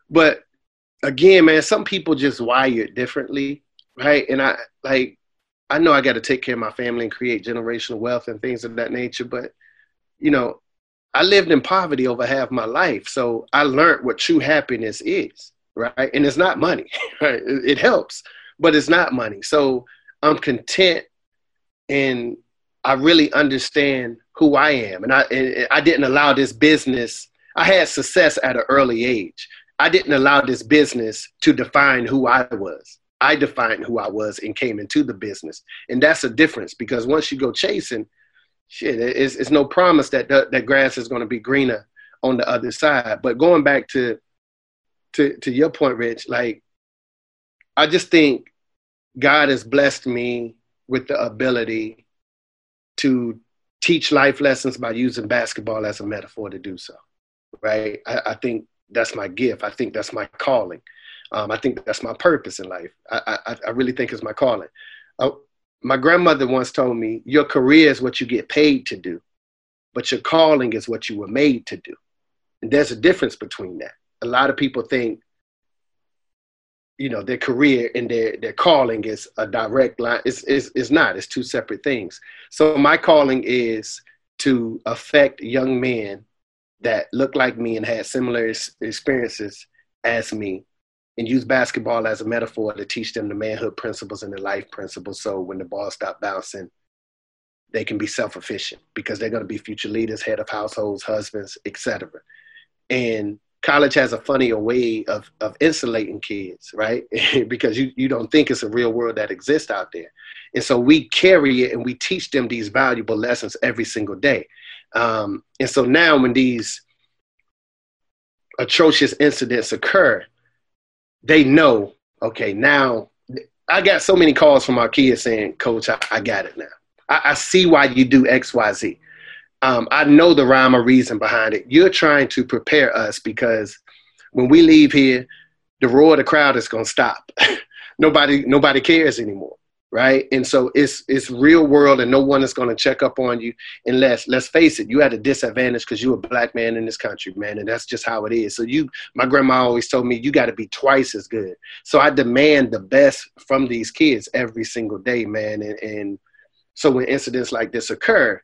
But again, man, some people just wired differently, right? And I like I know I got to take care of my family and create generational wealth and things of that nature, but you know, I lived in poverty over half my life, so I learned what true happiness is, right? And it's not money, <laughs> right? It helps, but it's not money. So I'm content and I really understand who I am. And I, and I didn't allow this business, I had success at an early age. I didn't allow this business to define who I was. I defined who I was and came into the business. And that's a difference because once you go chasing, shit, it's, it's no promise that the, that grass is going to be greener on the other side. But going back to, to, to your point, Rich, like, I just think God has blessed me with the ability to teach life lessons by using basketball as a metaphor to do so. Right? I, I think that's my gift. I think that's my calling. Um, I think that's my purpose in life. I, I, I really think it's my calling. Uh, my grandmother once told me, Your career is what you get paid to do, but your calling is what you were made to do. And there's a difference between that. A lot of people think you know their career and their their calling is a direct line. It's, it's, it's not. It's two separate things. So my calling is to affect young men that look like me and had similar experiences as me and use basketball as a metaphor to teach them the manhood principles and the life principles. So when the ball stop bouncing they can be self-efficient because they're going to be future leaders head of households husbands etc and college has a funnier way of, of insulating kids, right? <laughs> because you, you don't think it's a real world that exists out there. And so we carry it and we teach them these valuable lessons every single day. Um, and so now when these atrocious incidents occur, they know, okay, now I got so many calls from our kids saying, Coach, I, I got it now. I, I see why you do X, Y, Z um, I know the rhyme or reason behind it. You're trying to prepare us because when we leave here, the roar of the crowd is going to stop. <laughs> nobody, nobody cares anymore. right? And so it's it's real world, and no one is going to check up on you unless, let's face it, you at a disadvantage because you're a black man in this country, man, and that's just how it is. So you, my grandma always told me, you got to be twice as good. So I demand the best from these kids every single day, man, and, and so when incidents like this occur,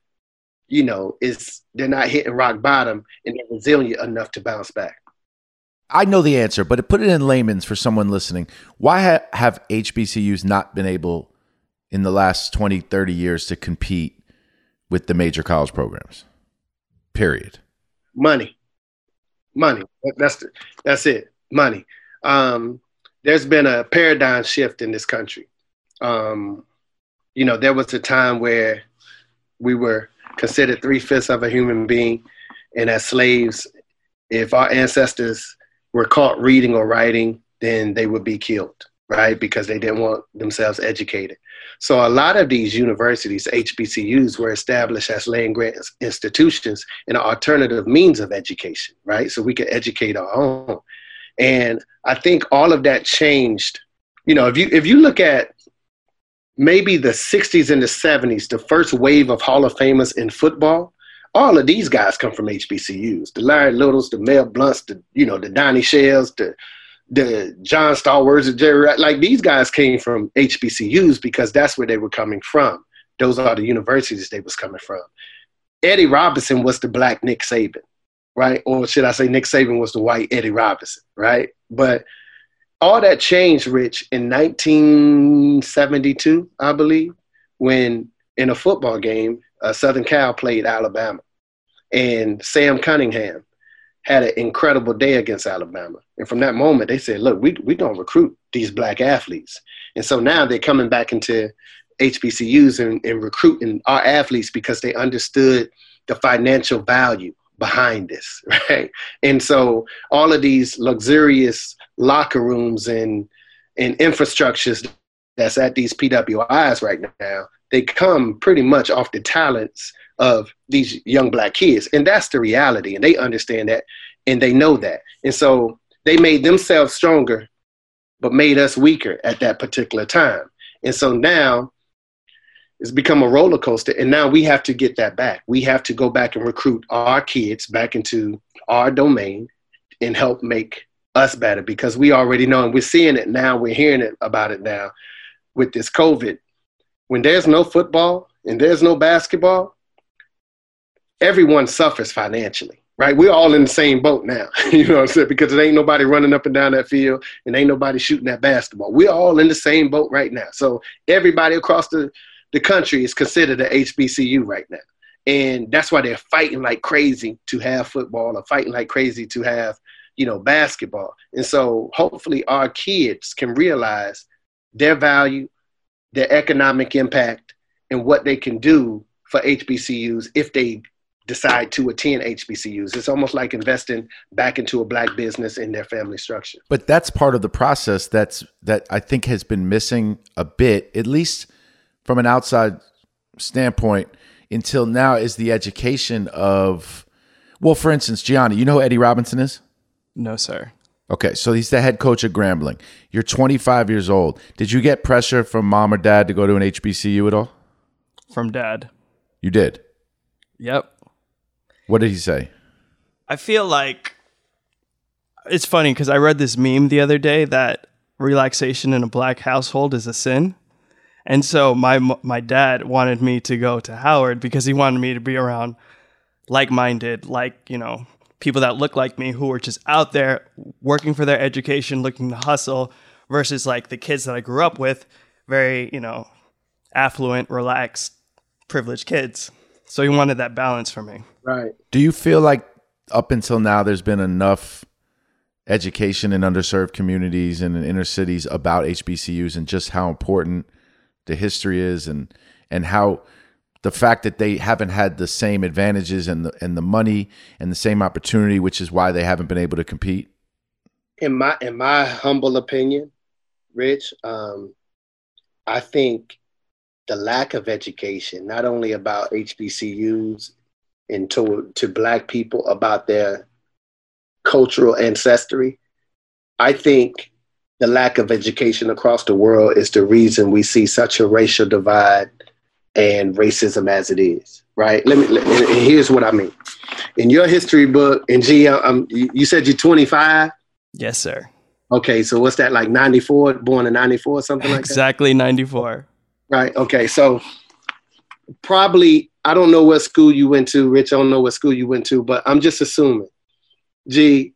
you know, it's they're not hitting rock bottom and they're resilient enough to bounce back. I know the answer, but to put it in layman's for someone listening, why ha- have HBCUs not been able in the last 20, 30 years to compete with the major college programs? Period. Money. Money. That's the, that's it. Money. Um, there's been a paradigm shift in this country. Um, you know, there was a time where we were considered three fifths of a human being, and as slaves, if our ancestors were caught reading or writing, then they would be killed, right? Because they didn't want themselves educated. So a lot of these universities, HBCUs, were established as land grant institutions and an alternative means of education, right? So we could educate our own. And I think all of that changed. You know, if you if you look at maybe the 60s and the 70s, the first wave of Hall of Famers in football, all of these guys come from HBCUs. The Larry Littles, the Mel Blounts, the you know the Donnie Shells, the the John Stallworths, the Jerry like these guys came from HBCUs because that's where they were coming from. Those are the universities they was coming from. Eddie Robinson was the black Nick Saban, right? Or should I say Nick Saban was the white Eddie Robinson, right? But all that changed, Rich, in 1972, I believe, when in a football game, uh, Southern Cal played Alabama, and Sam Cunningham had an incredible day against Alabama. And from that moment, they said, "Look, we we gonna recruit these black athletes." And so now they're coming back into HBCUs and, and recruiting our athletes because they understood the financial value behind this, <laughs> right? And so all of these luxurious locker rooms and and infrastructures that's at these PWIs right now, they come pretty much off the talents of these young black kids. And that's the reality. And they understand that and they know that. And so they made themselves stronger, but made us weaker at that particular time. And so now it's become a roller coaster. And now we have to get that back. We have to go back and recruit our kids back into our domain and help make us better because we already know and we're seeing it now. We're hearing it about it now with this COVID. When there's no football and there's no basketball, everyone suffers financially, right? We're all in the same boat now, <laughs> you know what I'm saying? Because it ain't nobody running up and down that field and ain't nobody shooting that basketball. We're all in the same boat right now. So everybody across the, the country is considered a HBCU right now. And that's why they're fighting like crazy to have football or fighting like crazy to have, you know, basketball. And so hopefully our kids can realize their value, their economic impact, and what they can do for HBCUs if they decide to attend HBCUs. It's almost like investing back into a black business in their family structure. But that's part of the process that's that I think has been missing a bit, at least from an outside standpoint until now is the education of well, for instance, Gianni, you know who Eddie Robinson is? No, sir. Okay, so he's the head coach of Grambling. You're 25 years old. Did you get pressure from mom or dad to go to an HBCU at all? From dad. You did. Yep. What did he say? I feel like it's funny because I read this meme the other day that relaxation in a black household is a sin. And so my my dad wanted me to go to Howard because he wanted me to be around like-minded, like, you know, people that look like me who were just out there working for their education, looking to hustle versus like the kids that I grew up with, very, you know, affluent, relaxed, privileged kids. So he wanted that balance for me. Right. Do you feel like up until now there's been enough education in underserved communities and in inner cities about HBCUs and just how important the history is and and how the fact that they haven't had the same advantages and the and the money and the same opportunity, which is why they haven't been able to compete? In my in my humble opinion, Rich, um, I think the lack of education, not only about HBCUs and to, to Black people about their cultural ancestry, I think the lack of education across the world is the reason we see such a racial divide and racism as it is. Right? Let me. Let, and here's what I mean. In your history book, and G, um, you said you're 25. Yes, sir. Okay, so what's that like? 94, born in 94, something like exactly that. Exactly 94. Right. Okay, so probably I don't know what school you went to, Rich. I don't know what school you went to, but I'm just assuming. G,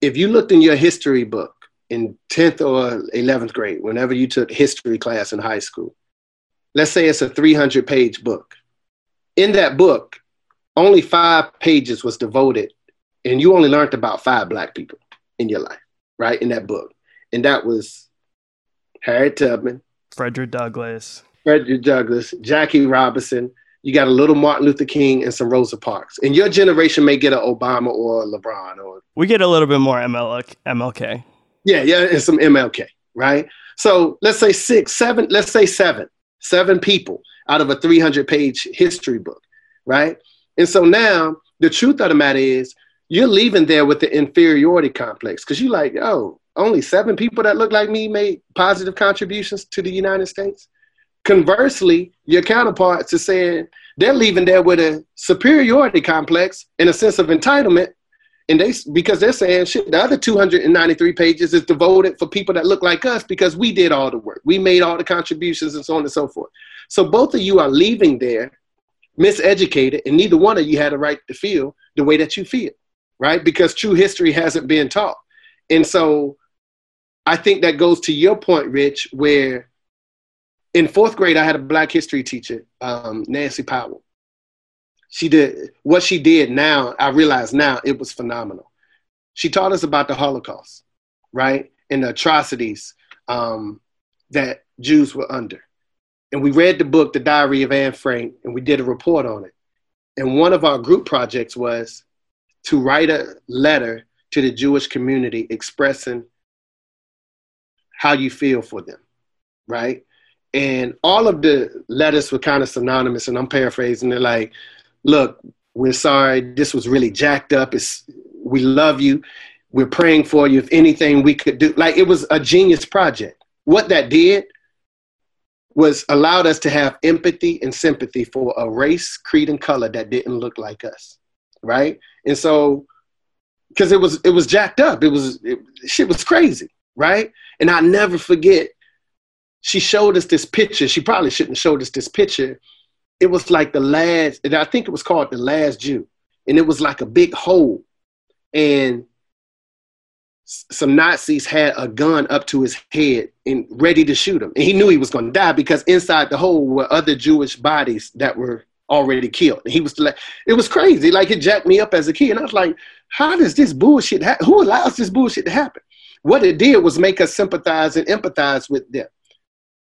if you looked in your history book in 10th or 11th grade, whenever you took history class in high school, let's say it's a 300 page book. In that book, only five pages was devoted, and you only learned about five black people in your life, right? In that book. And that was Harriet Tubman, Frederick Douglass, Frederick Douglass, Jackie Robinson. You got a little Martin Luther King and some Rosa Parks. And your generation may get an Obama or a LeBron or we get a little bit more ML- MLK. Yeah, yeah, and some MLK, right? So let's say six, seven, let's say seven, seven people out of a 300 page history book, right? And so now the truth of the matter is you're leaving there with the inferiority complex because you're like, oh, only seven people that look like me made positive contributions to the United States. Conversely, your counterparts are saying they're leaving there with a superiority complex and a sense of entitlement. And they because they're saying shit, the other 293 pages is devoted for people that look like us because we did all the work. We made all the contributions and so on and so forth. So both of you are leaving there miseducated, and neither one of you had a right to feel the way that you feel, right? Because true history hasn't been taught. And so I think that goes to your point, Rich, where in fourth grade, I had a black history teacher, um, Nancy Powell. She did what she did now, I realize now it was phenomenal. She taught us about the Holocaust, right? And the atrocities um, that Jews were under. And we read the book, The Diary of Anne Frank, and we did a report on it. And one of our group projects was to write a letter to the Jewish community expressing how you feel for them, right? And all of the letters were kind of synonymous, and I'm paraphrasing. They're like, look, we're sorry, this was really jacked up. It's, we love you. We're praying for you. If anything we could do, like it was a genius project. What that did was allowed us to have empathy and sympathy for a race, creed, and color that didn't look like us, right? And so, because it was it was jacked up, it was it, shit was crazy, right? And I never forget she showed us this picture. She probably shouldn't have showed us this picture. It was like the last, I think it was called the last Jew. And it was like a big hole. And some Nazis had a gun up to his head and ready to shoot him. And he knew he was going to die because inside the hole were other Jewish bodies that were already killed. And he was like, it was crazy. Like it jacked me up as a kid. And I was like, how does this bullshit happen? Who allows this bullshit to happen? What it did was make us sympathize and empathize with them.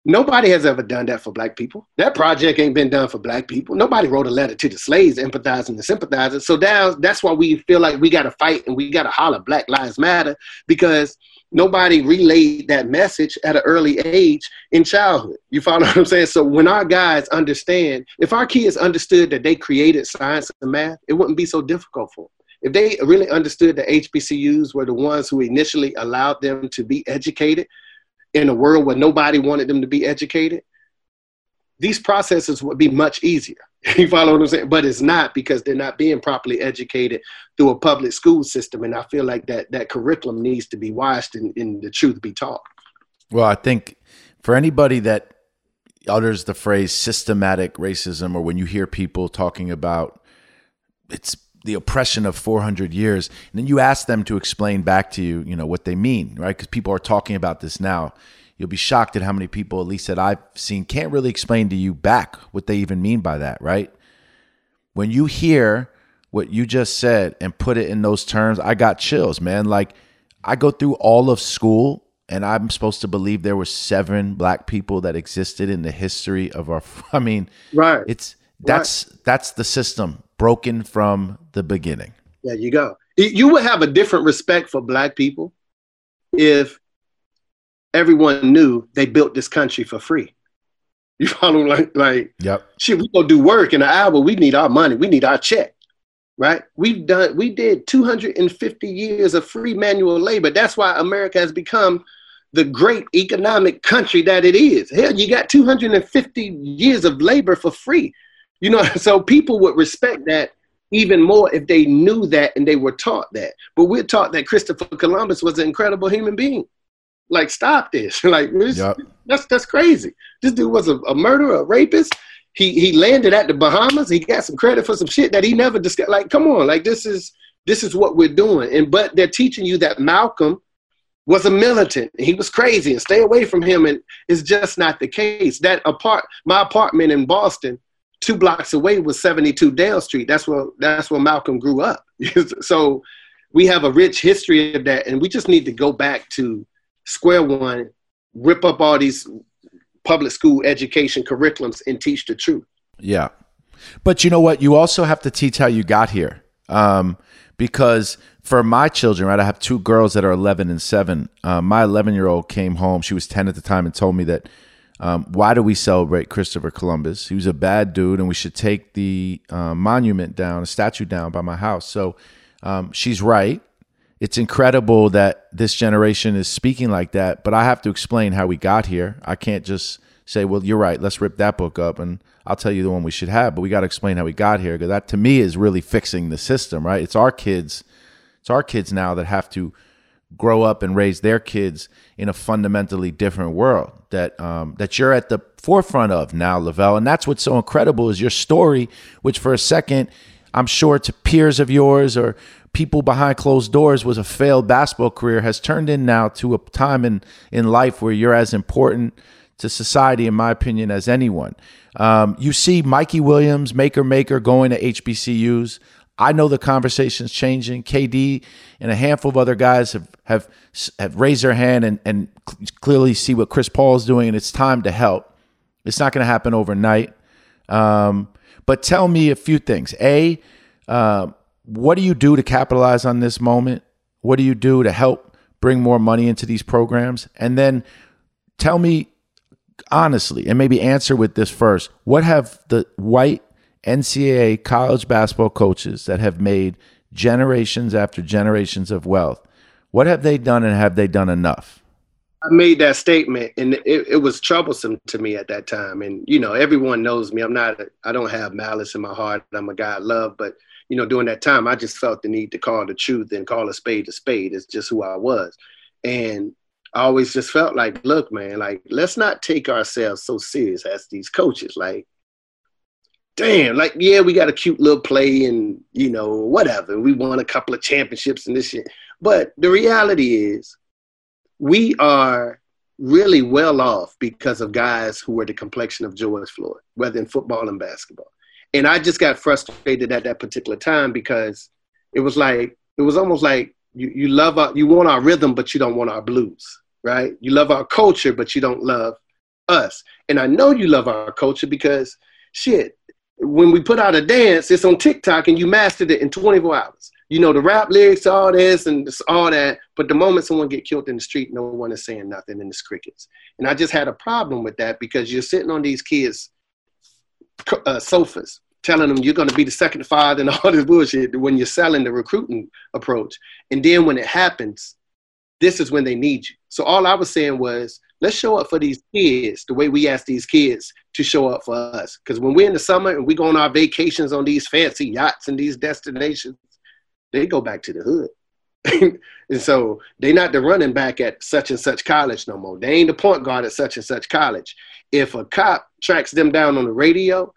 Nobody has ever done that for black people. That project ain't been done for black people. Nobody wrote a letter to the slaves empathizing and sympathizing. So that's why we feel like we got to fight and we got to holler Black Lives Matter because nobody relayed that message at an early age in childhood. You follow <laughs> what I'm saying? So when our guys understand, if our kids understood that they created science and math, it wouldn't be so difficult for them. If they really understood that HBCUs were the ones who initially allowed them to be educated in a world where nobody wanted them to be educated, these processes would be much easier. <laughs> you follow what I'm saying? But it's not because they're not being properly educated through a public school system. And I feel like that that curriculum needs to be washed and, and the truth be taught. Well, I think for anybody that utters the phrase systematic racism, or when you hear people talking about it's the oppression of 400 years and then you ask them to explain back to you you know what they mean right? Because people are talking about this now. You'll be shocked at how many people at least that i've seen can't really explain to you back what they even mean by that right? When you hear what you just said and put it in those terms i got chills man. Like i go through all of school and i'm supposed to believe there were seven black people that existed in the history of our <laughs> i mean right. it's that's right. that's the system broken from the beginning. There you go. You would have a different respect for black people if everyone knew they built this country for free. <laughs> You follow like like yep. shit, we go do work in an hour, we need our money, we need our check. Right? We've done we did 250 years of free manual labor. That's why America has become the great economic country that it is. Hell, you got 250 years of labor for free. You know, <laughs> so people would respect that even more if they knew that and they were taught that. But we're taught that Christopher Columbus was an incredible human being. Like, stop this. <laughs> like, yep. that's that's crazy. This dude was a, a murderer, a rapist. He he landed at the Bahamas. He got some credit for some shit that he never discussed. Like, come on, like this is this is what we're doing. And but they're teaching you that Malcolm was a militant. He was crazy and stay away from him. And it's just not the case. That apart my apartment in Boston two blocks away was 72 Dale Street. That's where that's where Malcolm grew up. <laughs> so we have a rich history of that, and we just need to go back to square one, rip up all these public school education curriculums, and teach the truth. Yeah, but you know what? You also have to teach how you got here, um, because for my children, right, I have two girls that are 11 and seven. Uh, my 11 year old came home; she was 10 at the time, and told me that um, why do we celebrate Christopher Columbus? He was a bad dude, and we should take the uh, monument down, a statue down by my house. So um, she's right. It's incredible that this generation is speaking like that, but I have to explain how we got here. I can't just say, well, you're right, let's rip that book up and I'll tell you the one we should have, but we got to explain how we got here because that to me is really fixing the system, right? It's our kids. It's our kids now that have to grow up and raise their kids in a fundamentally different world that um, that you're at the forefront of now, LeVelle. And that's what's so incredible is your story, which for a second, I'm sure to peers of yours or people behind closed doors was a failed basketball career, has turned in now to a time in in life where you're as important to society, in my opinion, as anyone. Um, you see Mikey Williams, Makur Maker, going to HBCUs. I know the conversation's changing. KD and a handful of other guys have have have raised their hand and and clearly see what Chris Paul is doing, and it's time to help. It's not going to happen overnight. Um, but tell me a few things. A, uh, what do you do to capitalize on this moment? What do you do to help bring more money into these programs? And then tell me honestly, and maybe answer with this first. What have the white NCAA college basketball coaches that have made generations after generations of wealth. What have they done and have they done enough? I made that statement and it, it was troublesome to me at that time. And, you know, everyone knows me. I'm not, I don't have malice in my heart. I'm a guy I love. But, you know, during that time, I just felt the need to call the truth and call a spade a spade. It's just who I was. And I always just felt like, look, man, like, let's not take ourselves so serious as these coaches. Like, damn, like, yeah, we got a cute little play and, you know, whatever. We won a couple of championships and this shit. But the reality is, we are really well off because of guys who were the complexion of George Floyd, whether in football and basketball. And I just got frustrated at that particular time because it was like, it was almost like you, you love our, you want our rhythm, but you don't want our blues, right? You love our culture, but you don't love us. And I know you love our culture because shit, when we put out a dance, it's on TikTok and you mastered it in 24 hours. You know the rap lyrics, all this and all that. But the moment someone get killed in the street, no one is saying nothing, and it's crickets. And I just had a problem with that because you're sitting on these kids' uh, sofas, telling them you're going to be the second father and <laughs> all this bullshit when you're selling the recruiting approach. And then when it happens, this is when they need you. So all I was saying was let's show up for these kids the way we ask these kids to show up for us. Because when we're in the summer and we go on our vacations on these fancy yachts and these destinations, they go back to the hood. <laughs> and so they're not the running back at such and such college no more. They ain't the point guard at such and such college. If a cop tracks them down on the radio,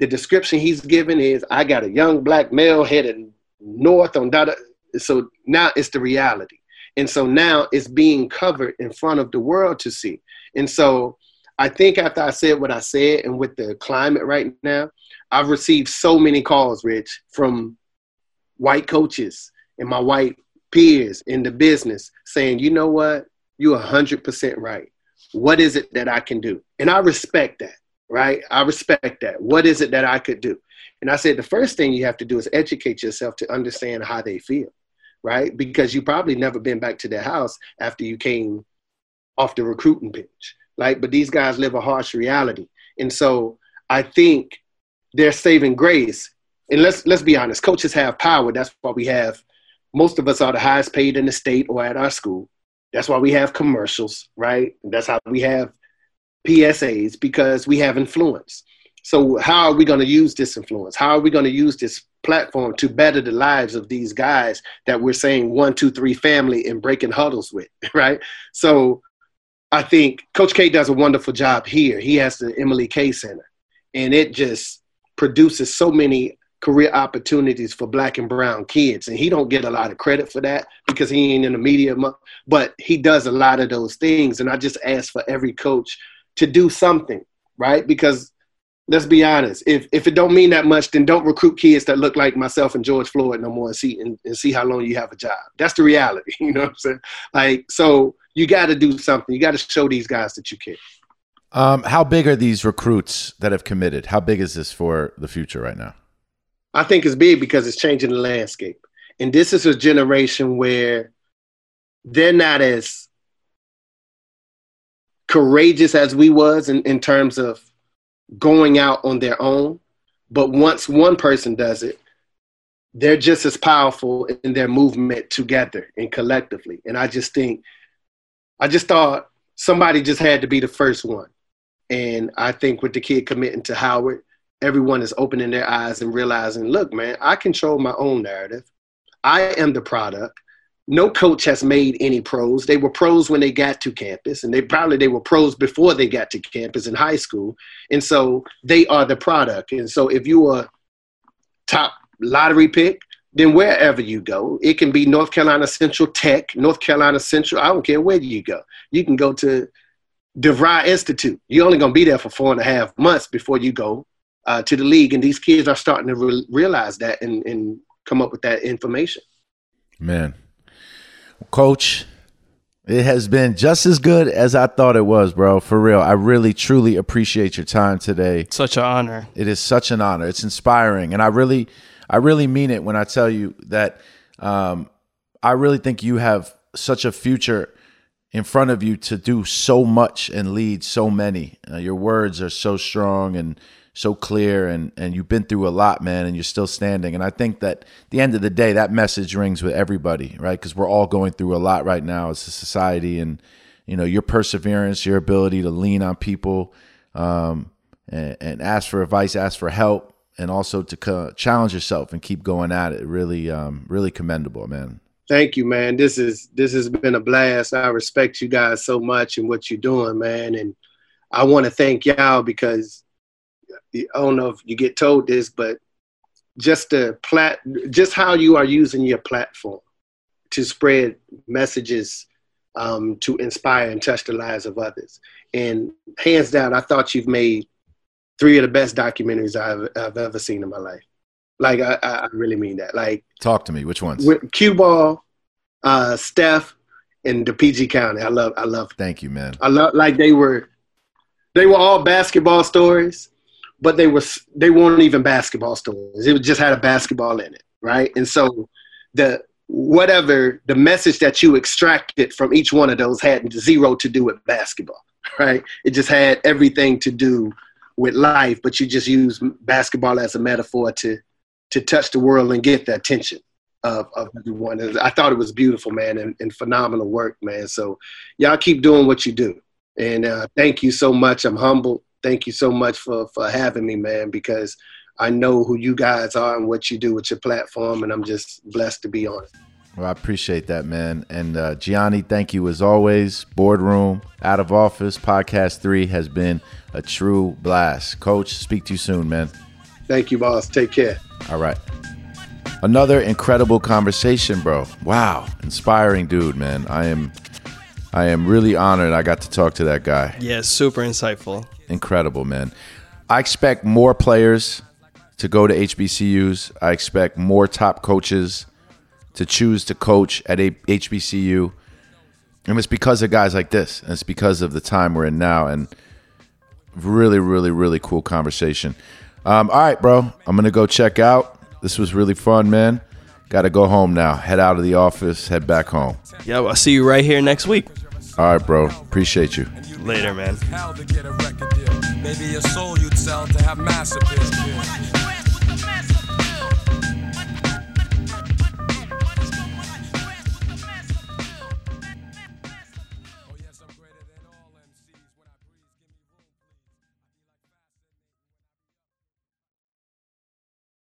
the description he's given is, I got a young black male headed north on data. So now it's the reality. And so now it's being covered in front of the world to see. And so I think after I said what I said, and with the climate right now, I've received so many calls, Rich, from white coaches and my white peers in the business saying, you know what? You're 100% right. What is it that I can do? And I respect that, right? I respect that. What is it that I could do? And I said, the first thing you have to do is educate yourself to understand how they feel right? Because you probably never been back to their house after you came off the recruiting pitch, right? But these guys live a harsh reality. And so I think they're saving grace. And let's let's be honest, coaches have power. That's why we have most of us are the highest paid in the state or at our school. That's why we have commercials, right? That's how we have PSAs because we have influence. So how are we going to use this influence? How are we going to use this platform to better the lives of these guys that we're saying one, two, three family and breaking huddles with, <laughs> right? So I think Coach K does a wonderful job here. He has the Emily K Center, and it just produces so many career opportunities for black and brown kids and he don't get a lot of credit for that because he ain't in the media but he does a lot of those things and i just ask for every coach to do something right because let's be honest. If, if it don't mean that much then don't recruit kids that look like myself and george floyd no more and see and, and see how long you have a job. That's the reality <laughs> you know what i'm saying? Like so you got to do something. You got to show these guys that you care. Um, how big are these recruits that have committed? How big is this for the future right now? I think it's big because it's changing the landscape. And this is a generation where they're not as courageous as we was in, in terms of going out on their own. But once one person does it, they're just as powerful in their movement together and collectively. And I just think, I just thought somebody just had to be the first one. And I think with the kid committing to Howard, everyone is opening their eyes and realizing, look, man, I control my own narrative. I am the product. No coach has made any pros. They were pros when they got to campus, and they probably they were pros before they got to campus in high school. And so they are the product. And so if you are top lottery pick, then wherever you go, it can be North Carolina Central Tech, North Carolina Central. I don't care where you go. You can go to DeVry Institute. You're only going to be there for four and a half months before you go uh, to the league, and these kids are starting to re- realize that and, and come up with that information. Man, coach, it has been just as good as I thought it was, bro. For real, I really truly appreciate your time today. Such an honor. It is such an honor. It's inspiring, and I really, I really mean it when I tell you that. Um, I really think you have such a future in front of you to do so much and lead so many. Uh, your words are so strong and so clear and and you've been through a lot man and you're still standing. And i think that the end of the day that message rings with everybody right? Because we're all going through a lot right now as a society. And you know your perseverance your ability to lean on people um, and, and, ask for advice ask for help and also to co- challenge yourself and keep going at it really um, really commendable man. Thank you man. This is this has been a blast. I respect you guys so much and what you're doing man. And i want to thank y'all because I don't know if you get told this, but just the plat, just how you are using your platform to spread messages um, to inspire and touch the lives of others. And hands down, I thought you've made three of the best documentaries I've, I've ever seen in my life. Like I, I really mean that. Like talk to me. Which ones? Q Ball, uh, Steph, and the PG County. I love. I love. Thank you, man. I love like they were. They were all basketball stories, but they were they weren't even basketball stories. It just had a basketball in it, right? And so the whatever the message that you extracted from each one of those had zero to do with basketball, <laughs> right? It just had everything to do with life, but you just use basketball as a metaphor to to touch the world and get the attention of, of everyone. I thought it was beautiful, man, and, and phenomenal work, man. So y'all keep doing what you do. And uh, thank you so much. I'm humbled thank you so much for for having me, man, because I know who you guys are and what you do with your platform, and I'm just blessed to be on it. Well, I appreciate that, man. And uh, Gianni, thank you as always. Boardroom, Out of Office, Podcast 3 has been a true blast. Coach, speak to you soon, man. Thank you, boss. Take care. All right. Another incredible conversation, bro. Wow. Inspiring dude, man. I am I am really honored I got to talk to that guy. Yeah, super insightful incredible, man. I expect more players to go to HBCUs. I expect more top coaches to choose to coach at a HBCU. And it's because of guys like this. And it's because of the time we're in now. And really, really, really cool conversation. Um, all right, bro. I'm going to go check out. This was really fun, man. Got to go home now. Head out of the office, head back home. Yeah, I'll see you right here next week. All right, bro. Appreciate you. Later, man. Maybe your soul you'd sell to have mass appeal.